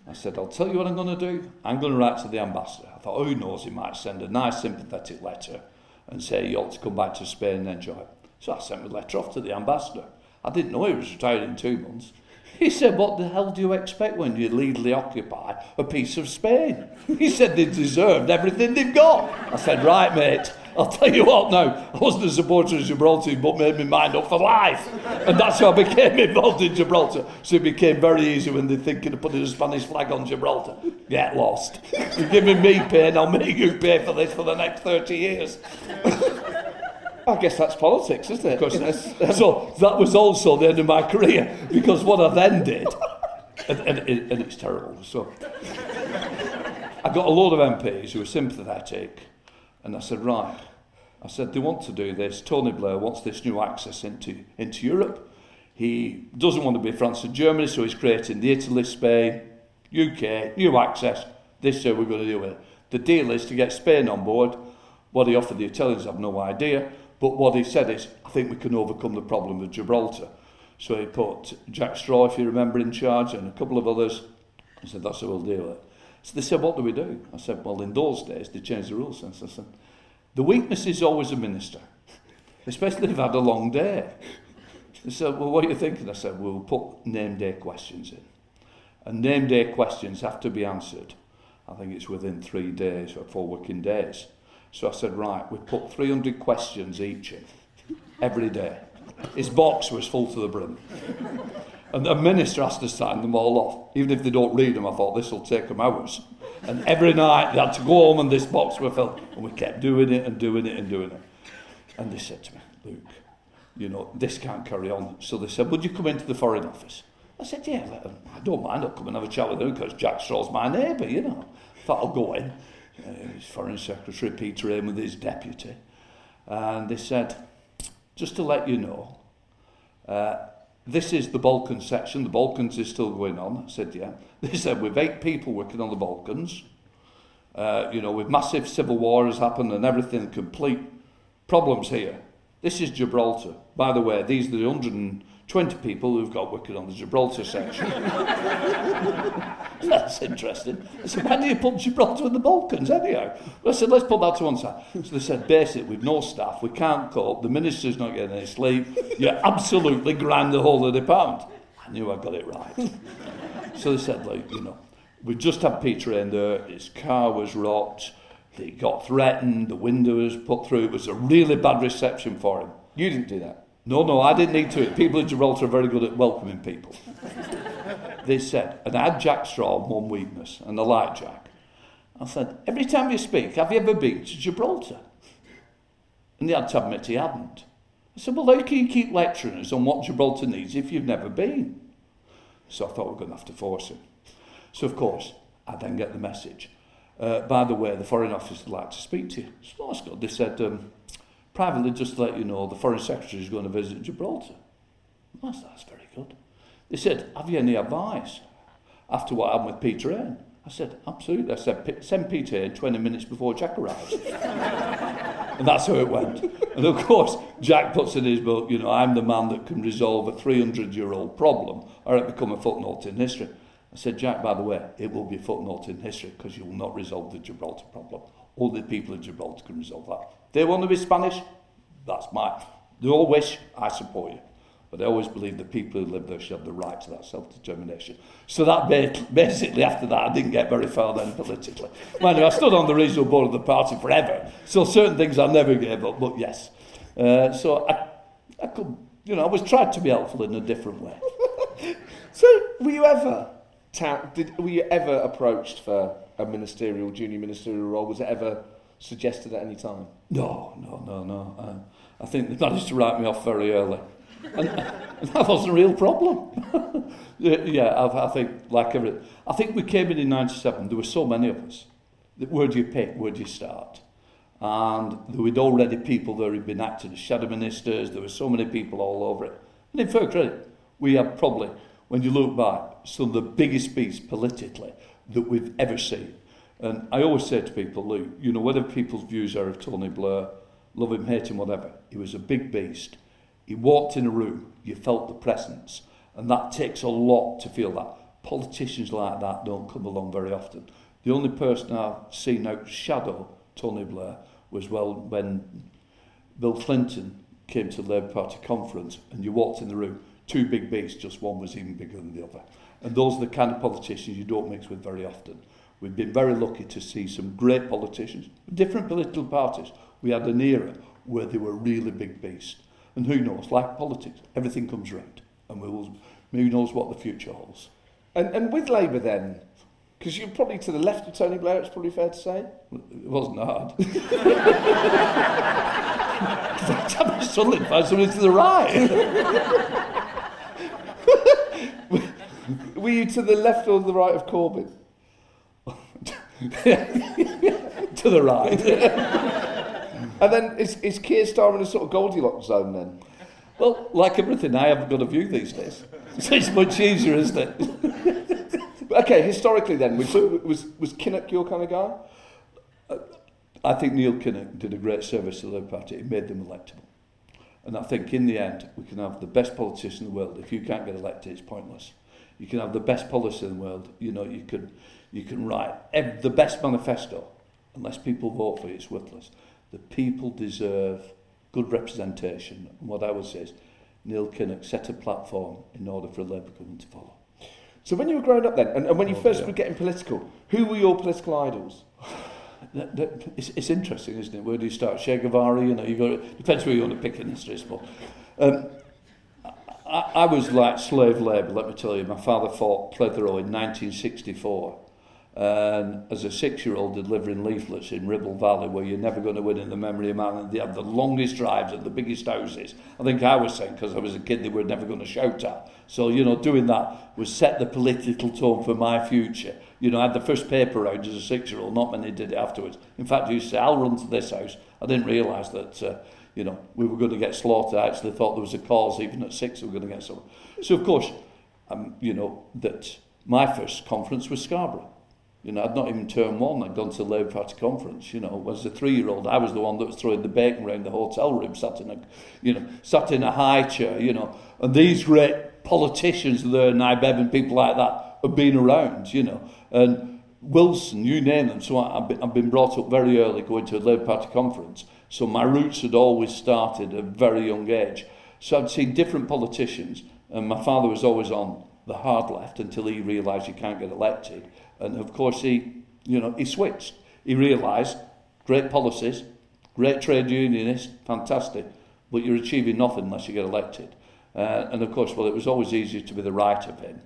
I said, I'll tell you what I'm going to do. I'm going to write to the ambassador. I thought, oh, who knows, he might send a nice sympathetic letter and say you ought to come back to Spain and enjoy it. So I sent my letter off to the ambassador. I didn't know he was retired in two months. He said, What the hell do you expect when you legally occupy a piece of Spain? [LAUGHS] He said they deserved everything they've got. I said, Right, mate, I'll tell you what now. I wasn't a supporter of Gibraltar, but made my mind up for life. And that's how I became [LAUGHS] involved in Gibraltar. So it became very easy when they're thinking of putting a Spanish flag on Gibraltar. Get lost. You're giving me pain, I'll make you pay for this for the next 30 years. [LAUGHS] I guess that's politics, isn't it? Yes. [LAUGHS] so that was also the end of my career because what I then did, and, and, and it's terrible. So I got a lot of MPs who were sympathetic, and I said, right. I said, they want to do this. Tony Blair wants this new access into, into Europe. He doesn't want to be France and Germany, so he's creating the Italy, Spain, UK, new access. This year we're going to do it. The deal is to get Spain on board. What he offered the Italians, I've no idea. But what he said is, I think we can overcome the problem with Gibraltar. So he put Jack Straw, if you remember, in charge, and a couple of others. I said, that's how we'll deal with it. So they said, what do we do? I said, well, in those days, they changed the rules. And I said, the weakness is always a minister, especially if they've had a long day. They said, well, what are you thinking? I said, we'll put name day questions in. And name day questions have to be answered. I think it's within three days or four working days. So I said, right, we put 300 questions each in every day. His box was full to the brim. And the minister has to sign them all off. Even if they don't read them, I thought this will take them hours. And every night they had to go home and this box was filled. And we kept doing it and doing it and doing it. And they said to me, Luke, you know, this can't carry on. So they said, would you come into the Foreign Office? I said, yeah, I don't mind. I'll come and have a chat with them because Jack Straw's my neighbour, you know. I thought I'll go in uh, his Foreign Secretary Peter Hain with his deputy. And they said, just to let you know, uh, this is the Balkan section. The Balkans is still going on. I said, yeah. [LAUGHS] They said, we've eight people working on the Balkans. Uh, you know, with massive civil war has happened and everything, complete problems here. This is Gibraltar. By the way, these are the 120 people who've got wicked on the Gibraltar section. [LAUGHS] That's interesting. I said, why do you put Gibraltar in the Balkans anyhow? Well, I said, let's put that to one side. So they said, basically, we've no staff, we can't cope, the minister's not getting any sleep, you absolutely grind the whole of the department. I knew I got it right. so they said, like, you know, we just had Peter in there, his car was rocked, he got threatened, the window was put through, it was a really bad reception for him. You didn't do that. No, no, I didn't need to. People in Gibraltar are very good at welcoming people. [LAUGHS] they said, and I had Jack Straw one weakness, and I like Jack. I said, every time you speak, have you ever been to Gibraltar? And he had to admit he hadn't. I said, well, how can you keep lecturing us on what Gibraltar needs if you've never been? So I thought we we're going to have to force him. So, of course, I then get the message. Uh, by the way, the Foreign Office would like to speak to you. So that's good. They said, um, privately, just to let you know, the Foreign Secretary is going to visit Gibraltar. That's, that's very good. They said, have you any advice after what happened with Peter Hain? I said, absolutely. I said, send Peter Hain 20 minutes before Jack arrives. [LAUGHS] and that's how it went. And of course, Jack puts in his book, you know, I'm the man that can resolve a 300-year-old problem or it become a footnote in history. I said, Jack, by the way, it will be a footnote in history because you will not resolve the Gibraltar problem. Only the people of Gibraltar can resolve that. They want to be Spanish, that's my. They all wish, I support you. But I always believe the people who live there should have the right to that self-determination. So that basically, after that, I didn't get very far then politically. Mind you, I stood on the regional board of the party forever. So certain things I never gave up, but yes. Uh, so I, I could, you know, I was tried to be helpful in a different way. [LAUGHS] so were you ever, ta- did, were you ever approached for a ministerial, junior ministerial role? Was it ever suggested at any time? No, no, no, no. I think they managed to write me off very early. And, that wasn't a real problem. [LAUGHS] yeah, I, I think, like every, I think we came in in 97, there were so many of us. Where do you pick? Where do you start? And there were already people there who'd been acting as shadow ministers, there were so many people all over it. And in fair credit, we have probably, when you look back, some of the biggest beats politically that we've ever seen. And I always say to people, look, you know, whether people's views are of Tony Blair, love him, hate him, whatever, he was a big beast. He walked in a room, you felt the presence, and that takes a lot to feel that. Politicians like that don't come along very often. The only person I've seen outshadow Tony Blair was well when Bill Clinton came to the Labour Party conference and you walked in the room, two big beasts, just one was even bigger than the other. And those are the kind of politicians you don't mix with very often. We've been very lucky to see some great politicians, different political parties. We had an era where they were really big beasts. And who knows, like politics, everything comes round. And we will, who knows what the future holds. And, and with Labour then, because you're probably to the left of Tony Blair, it's probably fair to say? It wasn't hard. In fact, I'm to find somebody to the right. [LAUGHS] Were you to the left or the right of Corbyn? [LAUGHS] to the right. and then is, is Keir Starmer in a sort of Goldilocks zone then? Well, like everything, I haven't got a view these days. [LAUGHS] So it's much easier, isn't it? [LAUGHS] okay, historically then, was, was, was Kinnock your kind of guy? I think Neil Kinnock did a great service to the Labour Party. It made them electable. And I think in the end, we can have the best politician in the world. If you can't get elected, it's pointless. You can have the best policy in the world. You know, you could you can write ev- the best manifesto. Unless people vote for you, it's worthless. The people deserve good representation. And what I would say is, Neil Kinnock set a platform in order for a Labour government to follow. So when you were growing up then, and, and when you Oh, first dear. were getting political, who were your political idols? [SIGHS] That, that, it's, it's interesting, isn't it? Where do you start? Che Guevara, you know, you got depends where you want to pick in history, but um, I, I was like slave labour. Let me tell you, my father fought Clitheroe in 1964, and as a six-year-old delivering leaflets in Ribble Valley, where you're never going to win in the memory of man, and they have the longest drives and the biggest houses. I think I was saying because I was a kid, they were never going to shout at. So you know, doing that was set the political tone for my future. You know, I had the first paper round as a six-year-old. Not many did it afterwards. In fact, to say, "I'll run to this house." I didn't realise that. Uh, you know, we were going to get slaughtered. I actually thought there was a cause, even at six, we were going to get someone. So, of course, um, you know, that my first conference was Scarborough. You know, I'd not even turned one. I'd gone to the Labour Party conference. You know, as a three-year-old, I was the one that was throwing the bacon around the hotel room, sat in a, you know, sat in a high chair. You know, and these great politicians there, Nye Bevan and people like that, have been around. You know, and Wilson, you name them. So I, I've been brought up very early going to a Labour Party conference. So my roots had always started at a very young age. So I'd seen different politicians, and my father was always on the hard left until he realised you can't get elected. And of course, he, you know, he switched. He realised great policies, great trade unionists, fantastic, but you're achieving nothing unless you get elected. Uh, and of course, well, it was always easier to be the right of him.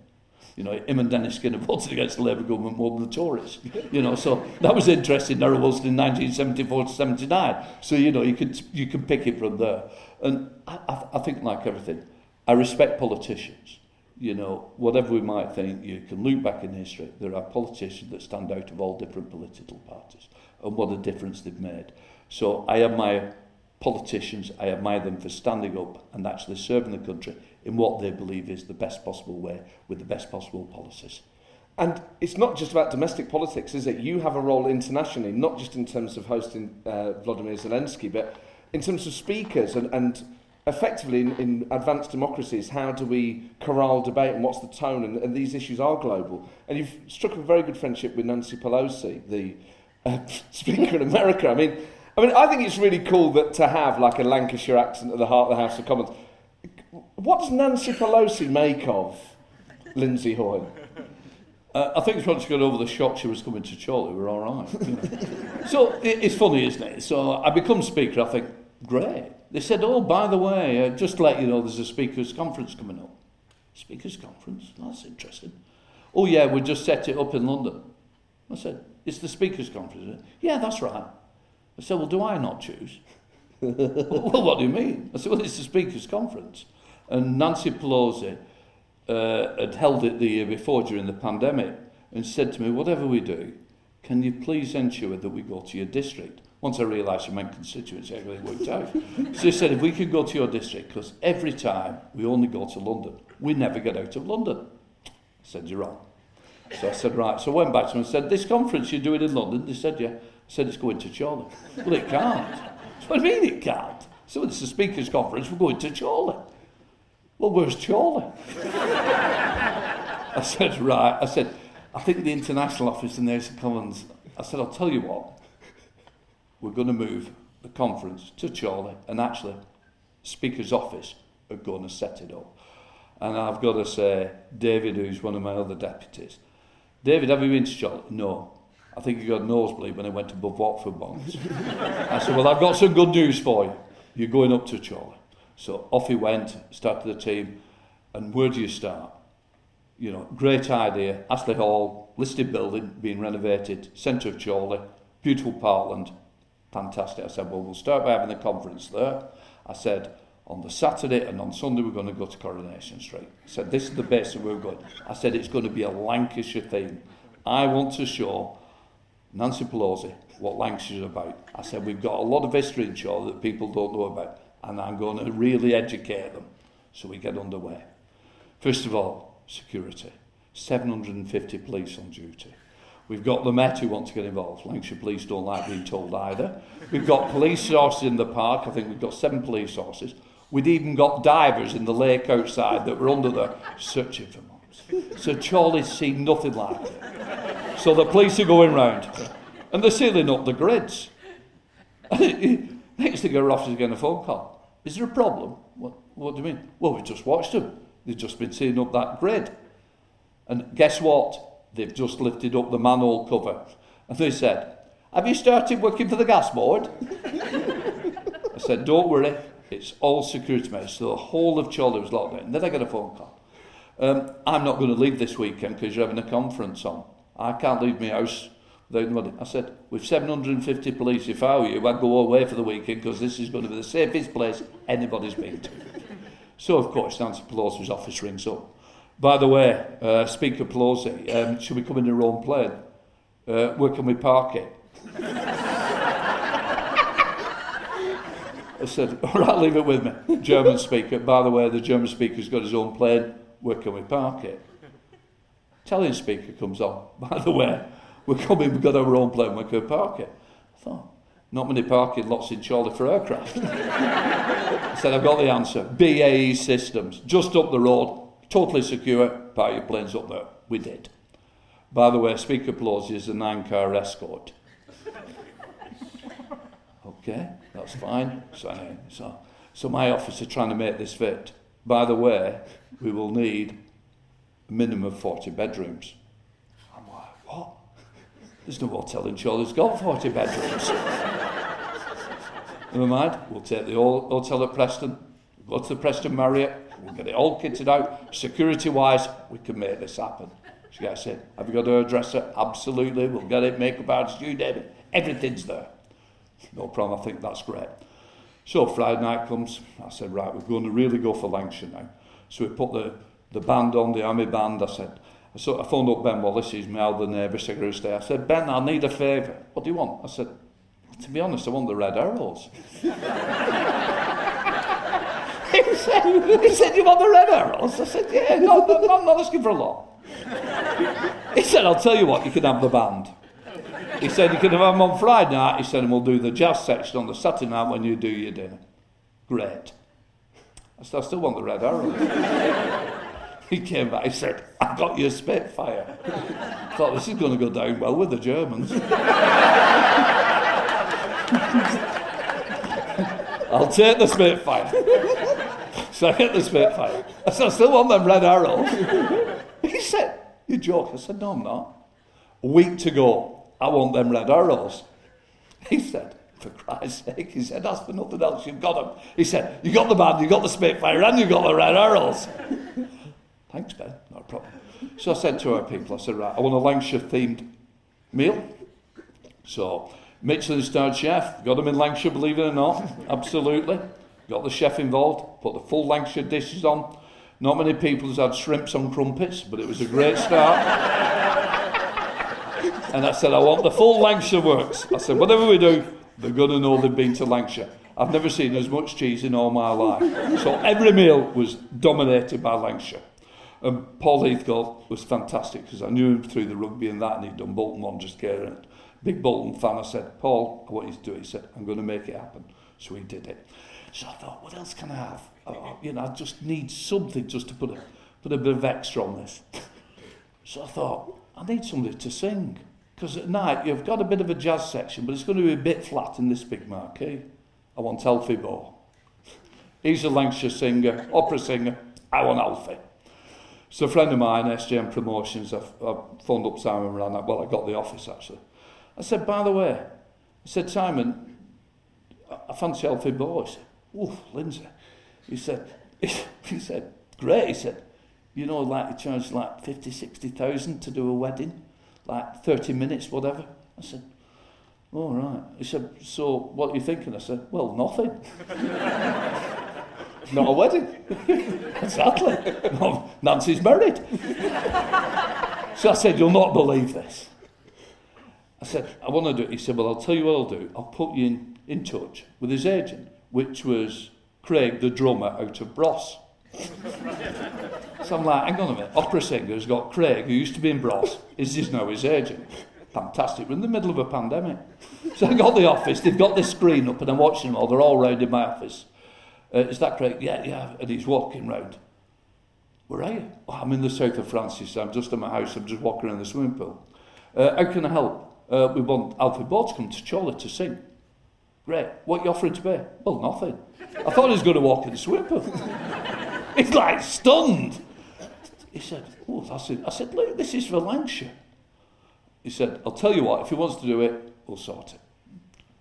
You know, him and Dennis Skinner [LAUGHS] voted against the Labour government more than the Tories. [LAUGHS] You know, so that was interesting. Harold Wilson in 1974 to 79. So you know, you could you can pick it from there. And I, I, I think, like everything, I respect politicians you know, whatever we might think, you can look back in history. There are politicians that stand out of all different political parties and what a difference they've made. So I admire politicians, I admire them for standing up and actually serving the country in what they believe is the best possible way with the best possible policies. And it's not just about domestic politics, is it? You have a role internationally, not just in terms of hosting uh, Vladimir Zelensky, but in terms of speakers and, and effectively in, in advanced democracies, how do we corral debate and what's the tone? And, and these issues are global. And you've struck a very good friendship with Nancy Pelosi, the uh, [LAUGHS] Speaker in America. I mean, I mean, I think it's really cool that to have like a Lancashire accent at the heart of the House of Commons. What does Nancy Pelosi make of Lindsay Hoyle? Uh, I think once she got over the shock she was coming to Chorley, we were all right. You know. so it, it's funny, isn't it? So I become Speaker, I think, great. They said, oh, by the way, uh, just to let you know, there's a speakers' conference coming up. Speakers' conference? That's interesting. Oh, yeah, we just set it up in London. I said, it's the speakers' conference. Yeah, that's right. I said, well, do I not choose? [LAUGHS] [LAUGHS] well, what do you mean? I said, well, it's the speakers' conference. And Nancy Pelosi uh, had held it the year before during the pandemic and said to me, whatever we do, can you please ensure that we go to your district? Once I realised she meant constituency, everything worked out. so she said, if we could go to your district, because every time we only go to London, we never get out of London. I said, you're wrong. So I said, right. So I went back to them and said, this conference you're doing in London? They said, yeah. I said, it's going to Chorley. Well, it can't. So [LAUGHS] what do you mean it can't? So it's a speakers conference, we're going to Chorley. Well, where's Chorley? [LAUGHS] I said, right. I said, I think the international office in the House of Commons. I said, I'll tell you what we're going to move the conference to Chorley, and actually, Speaker's office are going to set it up. And I've got to say, David, who's one of my other deputies, David, have you been to Chorley? No. I think you got a nosebleed when I went to above Watford once. [LAUGHS] I said, Well, I've got some good news for you. You're going up to Chorley. So off he went, started the team, and where do you start? You know, great idea. Astley Hall, listed building, being renovated, centre of Chorley, beautiful parkland, Fantastic. I said, well, we'll start by having the conference there. I said, on the Saturday and on Sunday we're going to go to Coronation Street. I said, this is the base that we're going. I said, it's going to be a Lancashire theme. I want to show Nancy Pelosi what Lancashire's about. I said, we've got a lot of history in Shaw that people don't know about, and I'm going to really educate them. So we get underway. First of all, security. 750 police on duty. We've got the Met who want to get involved. Lancashire Police don't like being told either. We've got police sources in the park. I think we've got seven police sources. We'd even got divers in the lake outside that were under there searching for mobs. So Chorley's seen nothing like it. So the police are going round and they're sealing up the grids. [LAUGHS] Next thing our officer getting a phone call. Is there a problem? What, what do you mean? Well, we just watched them. They've just been sealing up that grid. And guess what? They've just lifted up the manhole cover. And they said, Have you started working for the gas board? [LAUGHS] I said, Don't worry, it's all security measures. So the whole of Chorley was locked down. Then I got a phone call. Um, I'm not going to leave this weekend because you're having a conference on. I can't leave my house without money. I said, with 750 police, if I were you, I'd go away for the weekend because this is going to be the safest place anybody's been to. [LAUGHS] so, of course, Nancy Pelosi's office rings up. By the way, uh, Speaker Pelosi, um, should we come in your own plane? Uh, where can we park it? I said, [LAUGHS] all right, leave it with me. German speaker. By the way, the German speaker's got his own plane. Where can we park it? Italian speaker comes on. [LAUGHS] By the way, we're coming, we've got our own plane, where can we park it. I thought, not many parking lots in Chorley for aircraft. [LAUGHS] I said, I've got the answer. BAE Systems, just up the road, totally secure, park your planes up there. We did. By the way, Speaker Pelosi is a nine-car escort. okay, that's fine. So, so, so my office are trying to make this fit. By the way, we will need a minimum of 40 bedrooms. I'm like, what? There's no hotel in Chorley that's got 40 bedrooms. Never mind, we'll take the hotel at Preston, go to the Preston Marriott, we'll get it all kitted out. Security wise, we can make this happen. She I said, Have you got a dresser? Absolutely, we'll get it, makeup artist, you it. Everything's there. No problem, I think that's great. So Friday night comes, I said, Right, we're going to really go for Lancashire now. So we put the, the band on, the army band. I said, so I phoned up Ben Wallace, he's my elder neighbour, cigarette day. I said, Ben, I need a favour. What do you want? I said, to be honest, I want the red arrows. [LAUGHS] he, said, he said, You want the red arrows? I said, Yeah, no, no, no, I'm not asking for a lot. He said, I'll tell you what, you can have the band. He said, You can have them on Friday night. He said, And we'll do the jazz section on the Saturday night when you do your dinner. Great. I said, I still want the red arrows. he came back, he said, I've got your Spitfire. I thought, This is going to go down well with the Germans. [LAUGHS] I'll take the Spitfire. So I get the Spitfire. I said, I still want them red arrows. [LAUGHS] he said, You joke? I said, No, I'm not. A week to go. I want them red arrows. He said, For Christ's sake, he said, That's for nothing else. You've got them. He said, You got the band, you got the Spitfire, and you got the red arrows. [LAUGHS] Thanks, Ben. No problem. So I said to our people, I said, Right, I want a Lancashire themed meal. So Michelin starred chef, got him in Lancashire, believe it or not. Absolutely. Got the chef involved, put the full Lancashire dishes on. Not many people has had shrimps on crumpets, but it was a great start. [LAUGHS] and I said, I want the full Lancashire works. I said, whatever we do, they're going to know they've been to Lancashire. I've never seen as much cheese in all my life. So every meal was dominated by Lancashire. And Paul Heathcote was fantastic because I knew him through the rugby and that, and he'd done Bolton One just caring big Bolton fan. I said, Paul, I want you to do it. He said, I'm going to make it happen. So he did it. So I thought, what else can I have? Oh, you know, I just need something just to put a, put a bit of extra on this. [LAUGHS] so I thought, I need somebody to sing. Because at night you've got a bit of a jazz section, but it's going to be a bit flat in this big marquee. I want Alfie Boe. He's a Lancashire singer, opera singer. I want Alfie. So a friend of mine, SJM Promotions, I've, I've phoned up Simon Moran. Well, I got the office actually. I said, by the way, I said, Simon, I fancy Alfie Boe. He said, oof, Lindsay. He said, [LAUGHS] he said, great. He said, you know, like you charge like 50, 60,000 to do a wedding, like 30 minutes, whatever. I said, all oh, right. He said, so what are you thinking? I said, well, nothing. [LAUGHS] Not a wedding. [LAUGHS] exactly. Nancy's married. so I said, you'll not believe this. I said, I want to do it. He said, Well, I'll tell you what I'll do. I'll put you in, in touch with his agent, which was Craig, the drummer out of Bros. so I'm like, hang on a minute. Opera singer's got Craig, who used to be in Bros, is this now his agent? Fantastic. We're in the middle of a pandemic. So I got the office, they've got this screen up, and I'm watching them all. They're all round in my office. Uh, is that Craig? Yeah, yeah. And he's walking round. Where are you? Oh, I'm in the south of France, I'm just at my house. I'm just walking around the swimming pool. Uh, how can I help? uh, we want Alfie Boe to come to Chorley to sing. Great. What you offering to pay? Well, nothing. I thought he was going to walk in the pool. [LAUGHS] He's like stunned. He said, oh, that's it. I said, look, this is for Lancashire. He said, I'll tell you what, if he wants to do it, we'll sort it.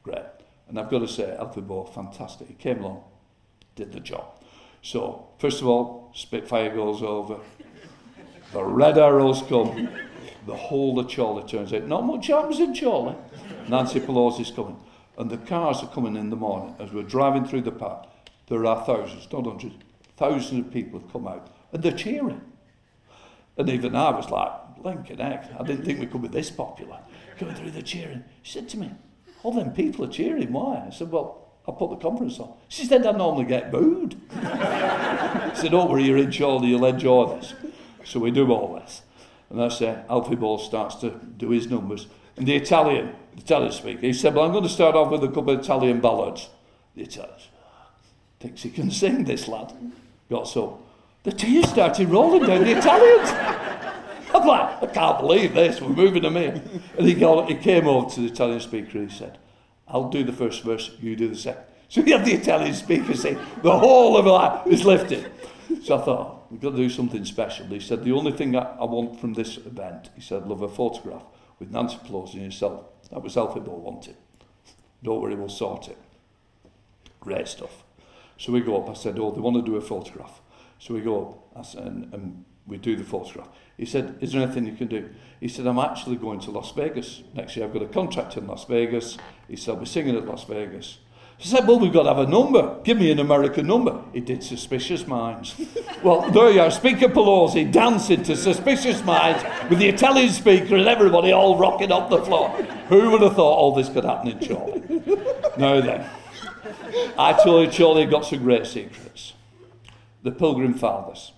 Great. And I've got to say, Alfie Boe, fantastic. He came along, did the job. So, first of all, Spitfire goes over. The red arrows come the whole of Chorley turns out. Not much happens in Chorley. Nancy Pelosi's coming. And the cars are coming in the morning. As we're driving through the park, there are thousands, not hundreds, thousands of people have come out. And they're cheering. And even I was like, blinking heck, I didn't think we could be this popular. Going through the cheering. She said to me, all them people are cheering, why? I said, well, I put the conference on. She said, I normally get booed. [LAUGHS] I said, don't worry, you're in Chorley, you'll enjoy this. So we do all this. And that's it. Alfie Boe starts to do his numbers. And the Italian, Italian speaker, he said, Well, I'm going to start off with a couple of Italian ballads. The Italian thinks he can sing, this lad. Got so. The tears started rolling down the Italians. [LAUGHS] I'm like, I can't believe this, we're moving them in. And he, got, he came over to the Italian speaker and he said, I'll do the first verse, you do the second. [LAUGHS] So he had the Italian speaker say, the whole of that is lifted. So I thought, we've got to do something special. He said, the only thing I, I want from this event, he said, love a photograph with Nancy Pelosi and yourself. That was all people wanted. Don't worry, we'll sort it. Great stuff. So we go up. I said, oh, they want to do a photograph. So we go up I said, and, and we do the photograph. He said, is there anything you can do? He said, I'm actually going to Las Vegas next year. I've got a contract in Las Vegas. He said, I'll be singing at Las Vegas. She said, Well, we've got to have a number. Give me an American number. He did Suspicious Minds. well, there you are, Speaker Pelosi dancing to Suspicious Minds with the Italian speaker and everybody all rocking up the floor. Who would have thought all this could happen in Chorley? now then, I told you Chorley got some great secrets. The Pilgrim Fathers.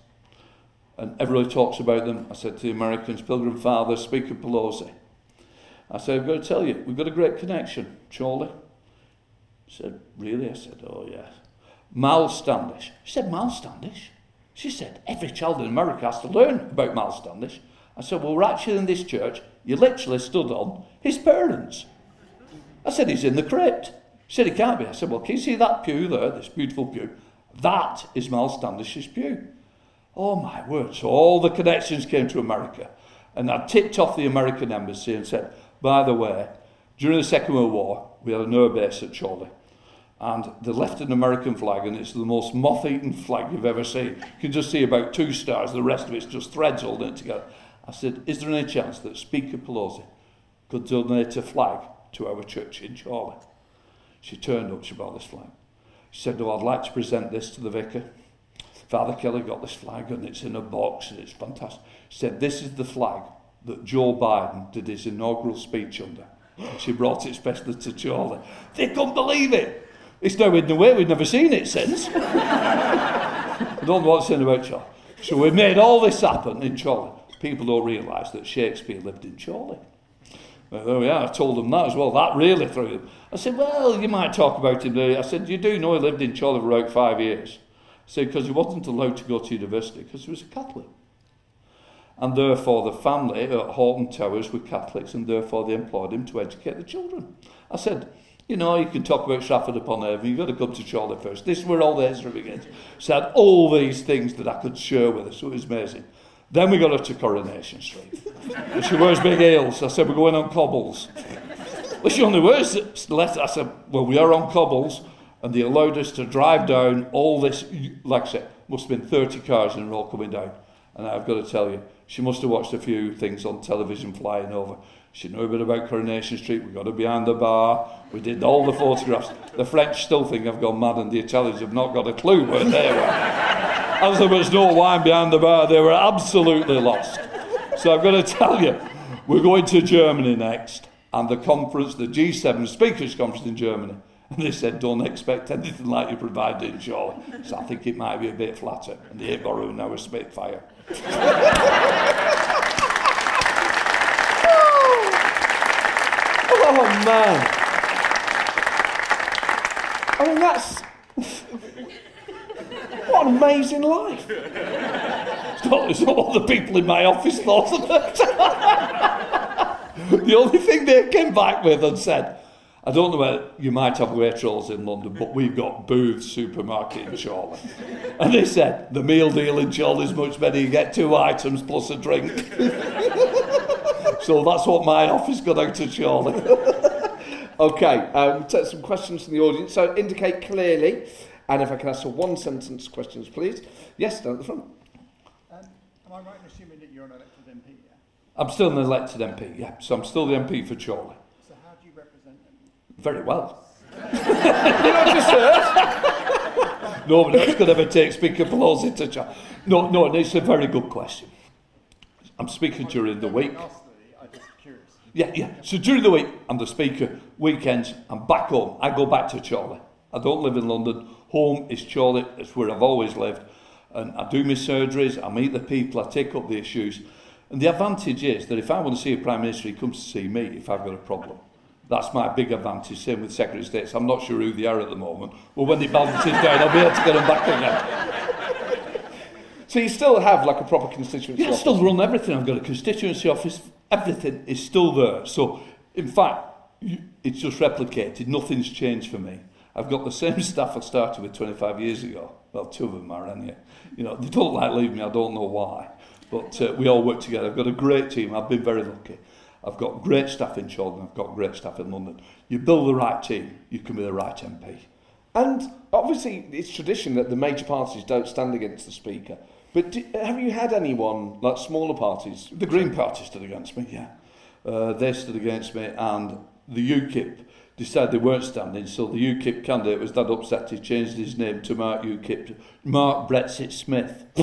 And everybody talks about them. I said to the Americans, Pilgrim Fathers, Speaker Pelosi. I said, I've got to tell you, we've got a great connection, Chorley. She said, Really? I said, Oh, yes. Miles Standish. She said, Miles Standish? She said, Every child in America has to learn about Miles Standish. I said, Well, we're actually in this church. You literally stood on his parents. I said, He's in the crypt. She said, He can't be. I said, Well, can you see that pew there, this beautiful pew? That is Miles Standish's pew. Oh, my word. So all the connections came to America. And I tipped off the American embassy and said, By the way, during the Second World War, we had an air base at Chorley and they left an American flag, and it's the most moth-eaten flag you've ever seen. You can just see about two stars, the rest of it's just threads holding it together. I said, is there any chance that Speaker Pelosi could donate a flag to our church in Chorley? She turned up, she brought this flag. She said, oh, I'd like to present this to the vicar. Father Kelly got this flag, and it's in a box, and it's fantastic. She said, this is the flag that Joe Biden did his inaugural speech under. She brought it specially to Chorley. They couldn't believe it. It's now hidden away. We've never seen it since. I don't know what's in about Chorley. So we made all this happen in Chorley. People don't realise that Shakespeare lived in Chorley. Well, there we are. I told them that as well. That really threw them. I said, well, you might talk about him. I said, you do know he lived in Chorley for about five years. I said, because he wasn't allowed to go to university because he was a Catholic. And therefore the family at Hoghton Towers were Catholics and therefore they employed him to educate the children. I said, you know, you can talk about Stratford upon Avon, you've got to come to Chorley first. This is where all the history begins. I had all these things that I could share with her, so it was amazing. Then we got her to Coronation Street. and she wears big heels. I said, we're going on cobbles. Well, she only wears less. I said, well, we are on cobbles. And they allowed us to drive down all this, like I said, must have been 30 cars in a row coming down. And I've got to tell you, she must have watched a few things on television flying over. She knew a bit about Coronation Street. We got her behind the bar. We did all the photographs. The French still think I've gone mad, and the Italians have not got a clue where they were. As there was no wine behind the bar, they were absolutely lost. So I've got to tell you, we're going to Germany next, and the conference, the G7 Speakers Conference in Germany. And they said, don't expect anything like you provided in Chorley. So I think it might be a bit flatter. And the Hillborough now a Spitfire. Oh man. I mean, that's. what an amazing life. It's not, it's not what the people in my office thought of it. [LAUGHS] the only thing they came back with and said, I don't know where you might have Waitrose in London, but we've got Booth's supermarket in Chorley. And they said, the meal deal in Chorley is much better. You get two items plus a drink. [LAUGHS] so that's what my office got out to Chorley. [LAUGHS] okay, um, we'll take some questions from the audience. So indicate clearly, and if I can ask for one sentence questions, please. Yes, down at the front. Um, am I right in assuming that you're an elected MP? Yeah? I'm still an elected MP, yeah. So I'm still the MP for Chorley. So how do you represent them? Very well. [LAUGHS] You know just heard? Nobody else could ever take Speaker Pelosi to charge. No, no, it's a very good question. I'm speaking during the week. I'm just curious. Yeah, yeah. So during the week, I'm the speaker. Weekends, I'm back home. I go back to Chorley. I don't live in London. Home is Chorley. It's where I've always lived. And I do my surgeries. I meet the people. I take up the issues. And the advantage is that if I want to see a Prime Minister, he comes to see me if I've got a problem. That's my big advantage. Same with Secretary of States. I'm not sure who they are at the moment, but when it is down, I'll be able to get them back again. So you still have like a proper constituency Yeah, I still run everything. I've got a constituency office. Everything is still there. So, in fact, it's just replicated. Nothing's changed for me. I've got the same [LAUGHS] staff I started with 25 years ago. Well, two of them are anyway. You know, they don't like leaving me. I don't know why. But uh, we all work together. I've got a great team. I've been very lucky. I've got great staff in Chorley. I've got great staff in London. You build the right team, you can be the right MP. And obviously, it's tradition that the major parties don't stand against the Speaker. But do, have you had anyone, like smaller parties? The Green Party stood against me, yeah. Uh, they stood against me, and the UKIP decided they weren't standing, so the UKIP candidate was that upset he changed his name to Mark UKIP, Mark Brexit Smith. [LAUGHS]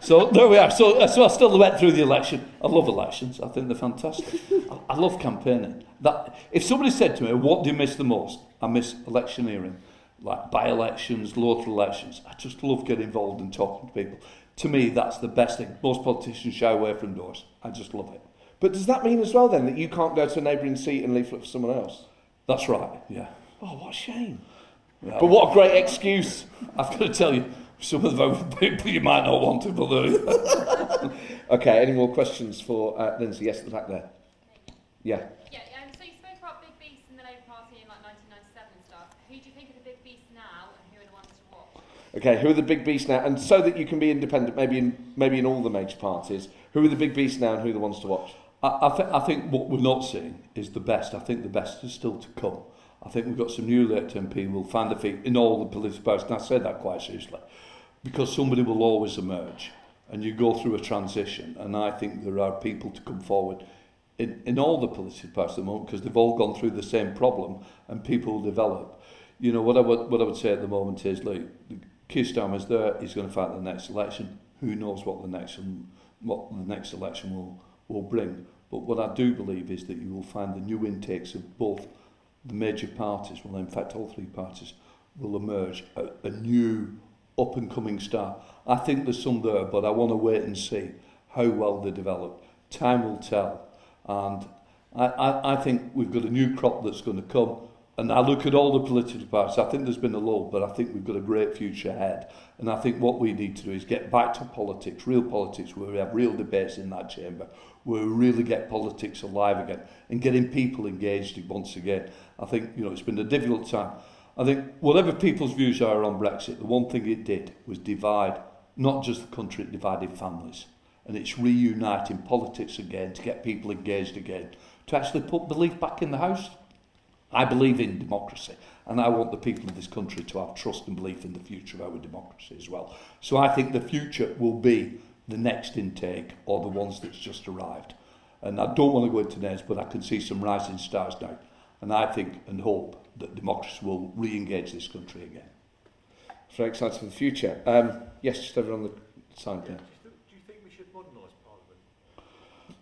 so there we are. So, uh, so I still went through the election. I love elections. I think they're fantastic. I, I love campaigning. That if somebody said to me, "What do you miss the most?" I miss electioneering, like by-elections, local elections. I just love getting involved and talking to people. To me, that's the best thing. Most politicians shy away from doors. I just love it. But does that mean as well then that you can't go to a neighbouring seat and leaflet for someone else? That's right. Yeah. Oh, what a shame. Yeah. But what a great excuse. [LAUGHS] I've got to tell you, some of the [LAUGHS] people you might not want to, but there. [LAUGHS] Okay, any more questions for uh, Lindsay? Yes, at the back there. Yeah. Yeah, um, so you spoke about big beasts in the Labour Party in like 1997 and stuff. Who do you think are the big beasts now, and who are the ones to watch? Okay, who are the big beasts now? And so that you can be independent, maybe in maybe in all the major parties, who are the big beasts now and who are the ones to watch? I, I, th- I think what we're not seeing is the best. I think the best is still to come. I think we've got some new elected MP will find their feet in all the political parties, and I say that quite seriously, because somebody will always emerge, and you go through a transition, and I think there are people to come forward in, in all the political parties at the moment, because they've all gone through the same problem, and people will develop. You know, what I would, what I would say at the moment is, like, Keir Starmer's there, he's going to fight the next election. Who knows what the next what the next election will, will bring. But what I do believe is that you will find the new intakes of both the major parties, well, in fact, all three parties, will emerge a, a new up and coming star. I think there's some there, but I want to wait and see how well they develop. Time will tell. And I, I, I think we've got a new crop that's going to come. And I look at all the political parties, I think there's been a lull, but I think we've got a great future ahead. And I think what we need to do is get back to politics, real politics, where we have real debates in that chamber, where we really get politics alive again and getting people engaged once again. I think, you know, it's been a difficult time. I think whatever people's views are on Brexit, the one thing it did was divide not just the country, it divided families. And it's reuniting politics again to get people engaged again, to actually put belief back in the house. I believe in democracy, and I want the people of this country to have trust and belief in the future of our democracy as well. So I think the future will be the next intake or the ones that's just arrived. And I don't want to go into names, but I can see some rising stars now. And I think and hope that democracy will re-engage this country again. Very excited for the future. Um, yes, just over on the side there. Do you think we should modernise Parliament?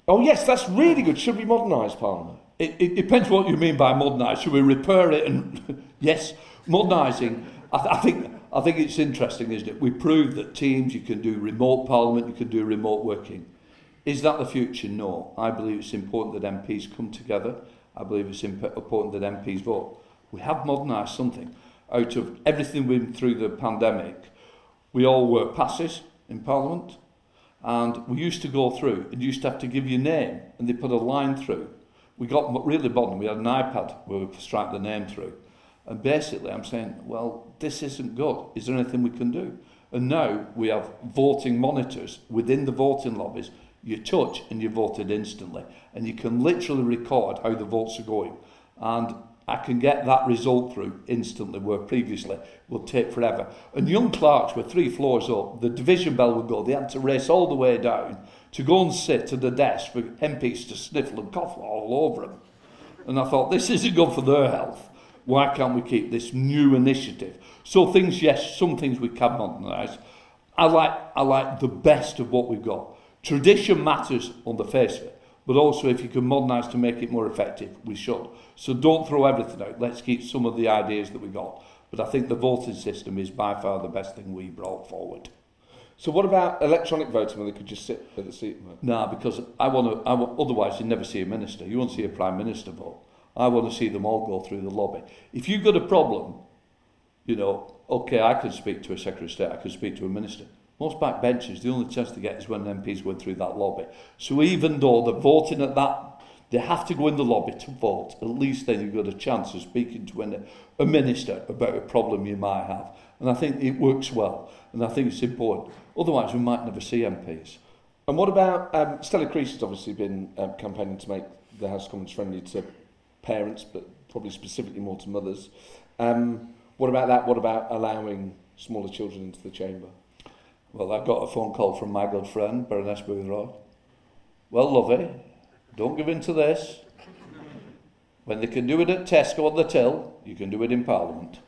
Oh yes, that's really good. Should we modernise Parliament? It, it depends what you mean by modernise. Should we repair it? And [LAUGHS] yes, modernising. I, th- I think I think it's interesting, isn't it? We proved that teams you can do remote parliament, you can do remote working. Is that the future? No. I believe it's important that MPs come together. I believe it's imp- important that MPs vote. We have modernised something out of everything we've been through the pandemic. We all work passes in Parliament, and we used to go through and you used to have to give your name, and they put a line through. We got really modern. We had an iPad where we strike the name through. And basically, I'm saying, well, this isn't good. Is there anything we can do? And now we have voting monitors within the voting lobbies. You touch and you're voted instantly. And you can literally record how the votes are going. And I can get that result through instantly, where previously it would take forever. And young clerks were three floors up. The division bell would go. They had to race all the way down to go and sit at the desk for MPs to sniffle and cough all over them. And I thought, this isn't good for their health. Why can't we keep this new initiative? So things, yes, some things we can modernise. I like, I like the best of what we've got. Tradition matters on the face of it, but also if you can modernise to make it more effective, we should. So don't throw everything out. Let's keep some of the ideas that we got. But I think the voting system is by far the best thing we brought forward. So what about electronic voting where they could just sit at the seat? No. Nah, because I want to. I otherwise, you never see a minister. You won't see a prime minister vote. I want to see them all go through the lobby. If you've got a problem, you know, okay, I can speak to a secretary of state. I can speak to a minister. Most backbenchers, the only chance to get is when MPs go through that lobby. So even though they're voting at that, they have to go in the lobby to vote. At least then you've got a chance of speaking to a minister about a problem you might have. And I think it works well. And I think it's important. Otherwise, we might never see MPs. And what about um, Stella Creasy has obviously been um, campaigning to make the House Commons friendly to parents, but probably specifically more to mothers. Um, what about that? What about allowing smaller children into the chamber? Well, I got a phone call from my good friend, Baroness Boothroyd. Well, lovey, don't give in to this. When they can do it at Tesco on the till, you can do it in Parliament.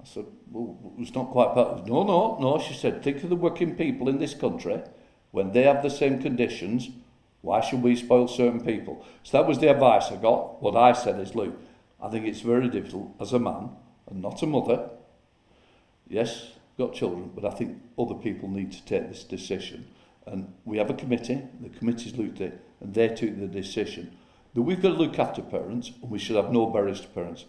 I said, well, it's not quite part No, no, no, she said, think of the working people in this country. When they have the same conditions, why should we spoil certain people? So that was the advice I got. What I said is, look, I think it's very difficult as a man and not a mother. Yes, got children, but I think other people need to take this decision. And we have a committee, the committee's looked at it, and they took the decision that we've got to look after parents and we should have no barriers to parents.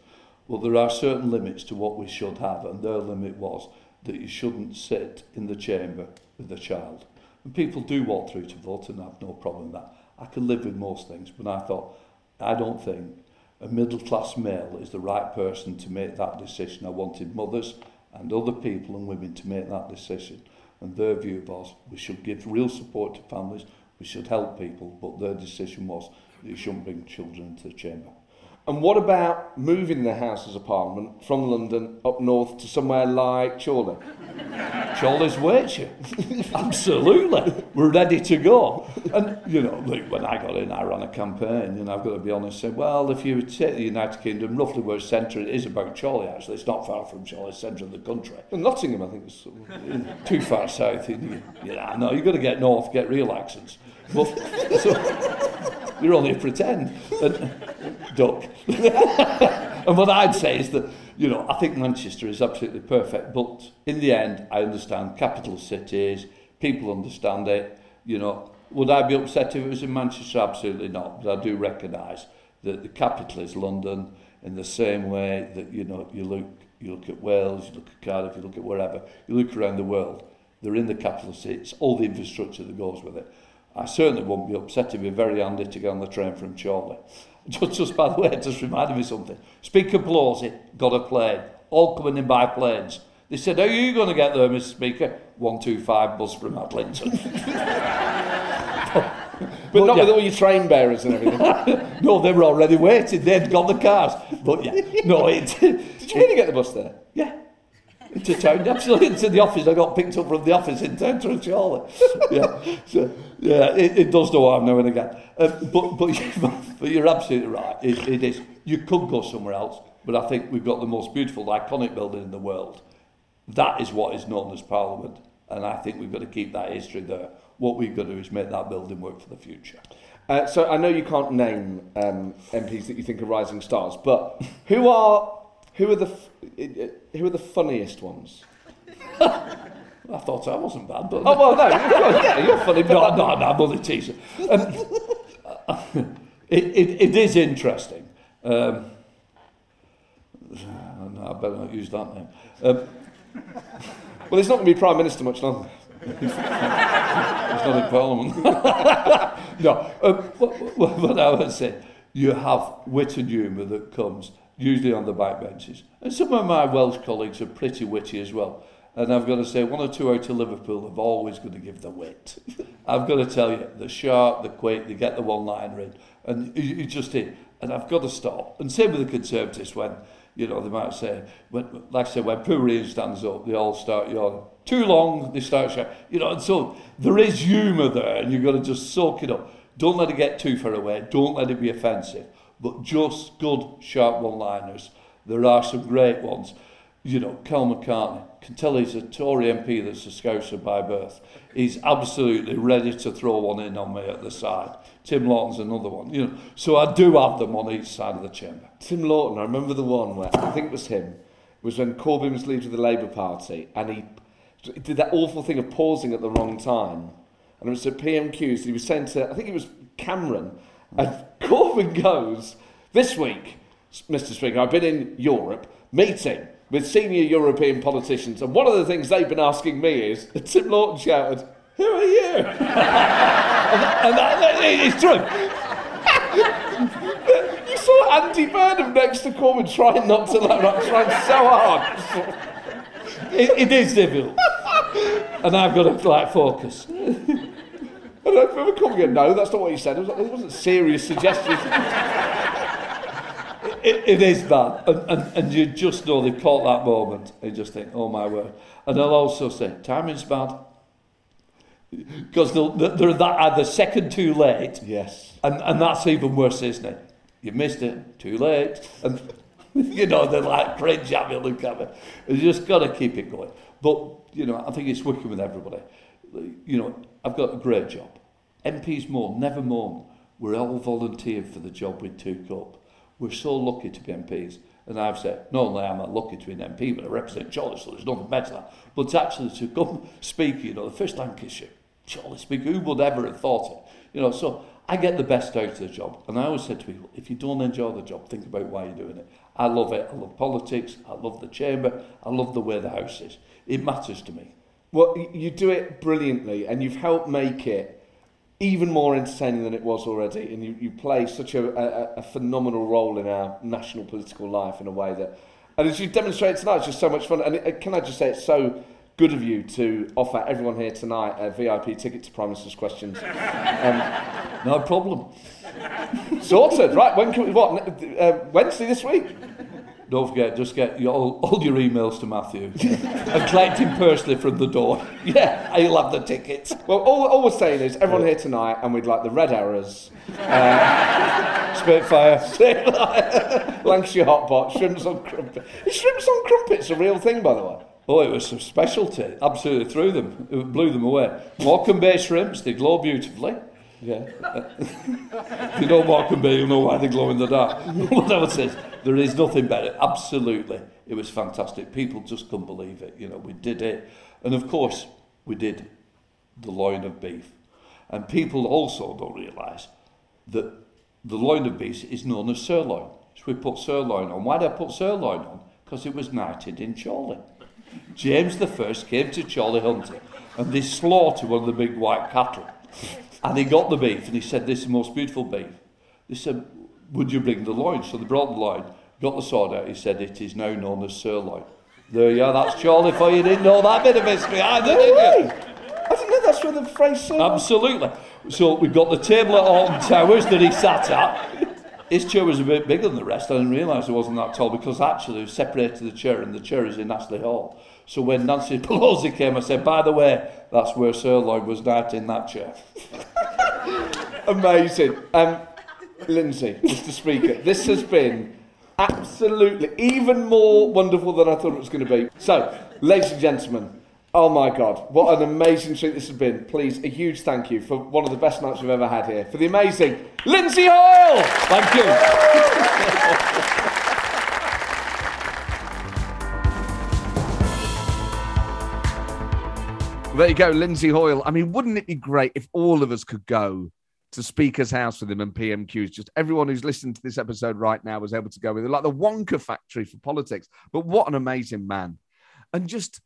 Well, there are certain limits to what we should have, and their limit was that you shouldn't sit in the chamber with a child. And people do walk through to vote and I have no problem with that. I can live with most things, but I thought, I don't think a middle class male is the right person to make that decision. I wanted mothers and other people and women to make that decision. And their view was we should give real support to families, we should help people, but their decision was that you shouldn't bring children into the chamber. And what about moving the Houses of Parliament from London up north to somewhere like Chorley? Chorley's Wiltshire. [LAUGHS] Absolutely. We're ready to go. And, you know, look, when I got in, I ran a campaign, and I've got to be honest, said, well, if you take the United Kingdom, roughly where centre, it is about Chorley, actually. It's not far from Chorley, centre of the country. And Nottingham, I think, is Too far south. You, yeah, no, you've got to get north, get real accents. But, so, you're only pretend. And, duck. [LAUGHS] and what I'd say is that, you know, I think Manchester is absolutely perfect, but in the end, I understand capital cities, people understand it. You know, would I be upset if it was in Manchester? Absolutely not. But I do recognise that the capital is London in the same way that, you know, you look, you look at Wales, you look at Cardiff, you look at wherever, you look around the world, they're in the capital cities, all the infrastructure that goes with it. I certainly won't be upset. It'd be very handy to get on the train from Chorley. [LAUGHS] Just, just by the way, it just reminded me of something. Speaker Pelosi got a plane, all coming in by planes. They said, How are you going to get there, Mr. Speaker? 125 bus from Adlington. [LAUGHS] But, not yeah. with all your train bearers and everything. [LAUGHS] no, they were already waiting. They'd got the cars. But yeah, no, it. Did you really get the bus there? Yeah. Into town, absolutely into the office. I got picked up from the office in town to. Yeah, so, yeah, it, it does no harm now and again. Uh, but, but, [LAUGHS] but you're absolutely right. It, it is. You could go somewhere else, but I think we've got the most beautiful, iconic building in the world. That is what is known as Parliament, and I think we've got to keep that history there. What we've got to do is make that building work for the future. Uh, so I know you can't name um, MPs that you think are rising stars, but who are who are the f- who are the funniest ones? [LAUGHS] I thought I wasn't bad, but Oh well, no, you're, [LAUGHS] yeah, you're funny, but no, no, no, I'm only teasing. Um, [LAUGHS] it, it, it is interesting. Um, no, [SIGHS] I better not use that name. Um, well, he's not going to be prime minister much longer. it's not in Parliament. no, um, what, what, what I would say, you have wit and humour that comes usually on the back benches. And some of my Welsh colleagues are pretty witty as well. And I've got to say, one or two out of Liverpool have always got to give the wit. [LAUGHS] I've got to tell you, the sharp, the quick, they get the one-liner in. And you, just hit. And I've got to stop. And same with the Conservatives when, you know, they might say, when, like I said, when Pourier stands up, they all start yawning. Too long, they start shouting. You know, and so there is humour there, and you've got to just soak it up. Don't let it get too far away. Don't let it be offensive. But just good, sharp one-liners. There are some great ones. You know, Karl McCartney can tell he's a Tory MP that's a Scouser by birth. He's absolutely ready to throw one in on me at the side. Tim Loughton's another one. You know, so I do have them on each side of the chamber. Tim Loughton, I remember the one where I think it was him. Was when Corbyn was leader of the Labour Party, and he did that awful thing of pausing at the wrong time. And it was at PMQs. He was saying to, I think it was Cameron, and [LAUGHS] Corbyn goes, This week, Mr. Speaker, I've been in Europe meeting with senior European politicians, and one of the things they've been asking me is, [LAUGHS] Tim Loughton shouted, Who are you? [LAUGHS] and that, that, it's true. you saw Andy Burnham next to Corbyn trying not to laugh, like, trying so hard. It, it is difficult. and I've got to like focus. I remember Corbyn going, no, that's not what he said. It, was, it wasn't serious suggestions. [LAUGHS] It, it is bad. And, and, and you just know they've caught that moment. They just think, oh my word. And they'll also say, timing's bad. Because they're that uh, either second too late. Yes. And, and that's even worse, isn't it? You missed it, too late. And, [LAUGHS] you know, they're like cringe at me, look at me. You just got to keep it going. But, you know, I think it's working with everybody. You know, I've got a great job. MPs moan, never moan. We're all volunteered for the job we took up. We're so lucky to be MPs. And I've said, not only am I lucky to be an MP, but I represent Chorley, so there's nothing better than that. But actually to come speak, you know, the first Lancashire, Chorley speak, who would ever have thought it? You know, so I get the best out of the job. And I always said to people, if you don't enjoy the job, think about why you're doing it. I love it. I love politics. I love the chamber. I love the way the house is. It matters to me. Well, you do it brilliantly, and you've helped make it even more entertaining than it was already. And you, you play such a, a, a phenomenal role in our national political life in a way that, and as you demonstrated tonight, it's just so much fun. And it, can I just say, it's so good of you to offer everyone here tonight a VIP ticket to Prime Minister's Questions. [LAUGHS] Um, no problem. Sorted, right? When can we, what? Uh, Wednesday this week? Don't forget, just get your, all, all your emails to Matthew and collect him personally from the door. [LAUGHS] Yeah, i will have the tickets. Well, all, all we're saying is everyone here tonight, and we'd like the Red Arrows, uh, Spitfire, [LAUGHS] Lancashire Hot Pot, Shrimps on Crumpet. Is Shrimps on Crumpets a real thing, by the way? Oh, it was some specialty. Absolutely threw them. It blew them away. Morecambe Bay shrimps, they glow beautifully. Yeah. if [LAUGHS] you know Morecambe Bay, you'll know why they glow in the dark. [LAUGHS] what I would say is, there is nothing better. Absolutely. It was fantastic. People just couldn't believe it. You know, we did it. And of course, we did the loin of beef. And people also don't realise that the loin of beef is known as sirloin. So we put sirloin on. Why did I put sirloin on? Because it was knighted in Chorley. James the First came to Chorley hunting and they slaughtered one of the big white cattle. And he got the beef and he said, This is the most beautiful beef. They said, Would you bring the loin? So they brought the loin, got the sword out. He said, It is now known as sirloin. There you are, that's Chorley for you. Didn't know that bit of history either, did you? I didn't that's where the phrase sirloin. Absolutely. So we've got the table at Hoghton Towers that he sat at. His chair was a bit bigger than the rest. I didn't realise it wasn't that tall because actually we separated the chair and the chair is in Astley Hall. So when Nancy [LAUGHS] Pelosi came, I said, by the way, that's where Sirloin was not in that chair. [LAUGHS] Amazing. Um, Lindsay, Mr. Speaker, this has been absolutely even more wonderful than I thought it was going to be. So, ladies and gentlemen, oh my God, what an amazing treat this has been. Please, a huge thank you for one of the best nights we've ever had here. For the amazing Lindsay Hoyle! Thank you. [LAUGHS] There you go, Lindsay Hoyle. I mean, wouldn't it be great if all of us could go to Speaker's House with him and PMQs? Just everyone who's listening to this episode right now was able to go with it, like the Wonka factory for politics. But what an amazing man. And just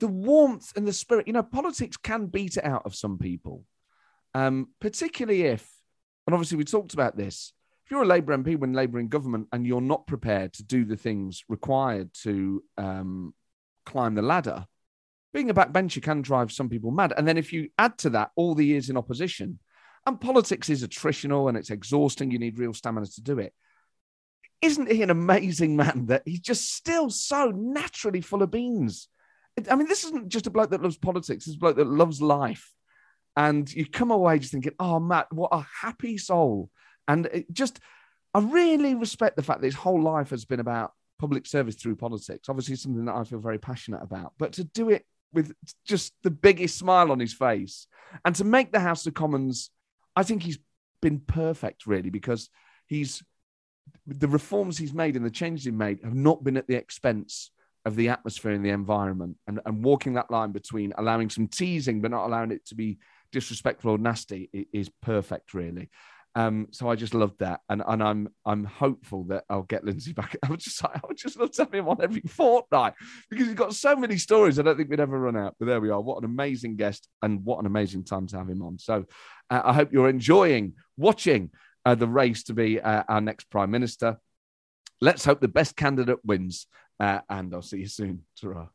the warmth and the spirit. You know, politics can beat it out of some people, um, particularly if, and obviously we talked about this, if you're a Labour MP when Labour in government and you're not prepared to do the things required to um, climb the ladder, being a backbencher can drive some people mad. And then if you add to that all the years in opposition, and politics is attritional and it's exhausting, you need real stamina to do it. Isn't he an amazing man that he's just still so naturally full of beans? I mean, this isn't just a bloke that loves politics, this is a bloke that loves life. And you come away just thinking, oh, Matt, what a happy soul. And just, I really respect the fact that his whole life has been about public service through politics. Obviously, something that I feel very passionate about. But to do it with just the biggest smile on his face. And to make the House of Commons, I think he's been perfect, really, because he's the reforms he's made and the changes he's made have not been at the expense of the atmosphere and the environment and, and walking that line between allowing some teasing but not allowing it to be disrespectful or nasty is perfect, really. Um, so I just loved that, and and I'm I'm hopeful that I'll get Lindsay back. [LAUGHS] I would just I would just love to have him on every fortnight because he's got so many stories. I don't think we'd ever run out. But there we are. What an amazing guest, and what an amazing time to have him on. So uh, I hope you're enjoying watching uh, the race to be uh, our next prime minister. Let's hope the best candidate wins, uh, and I'll see you soon. ta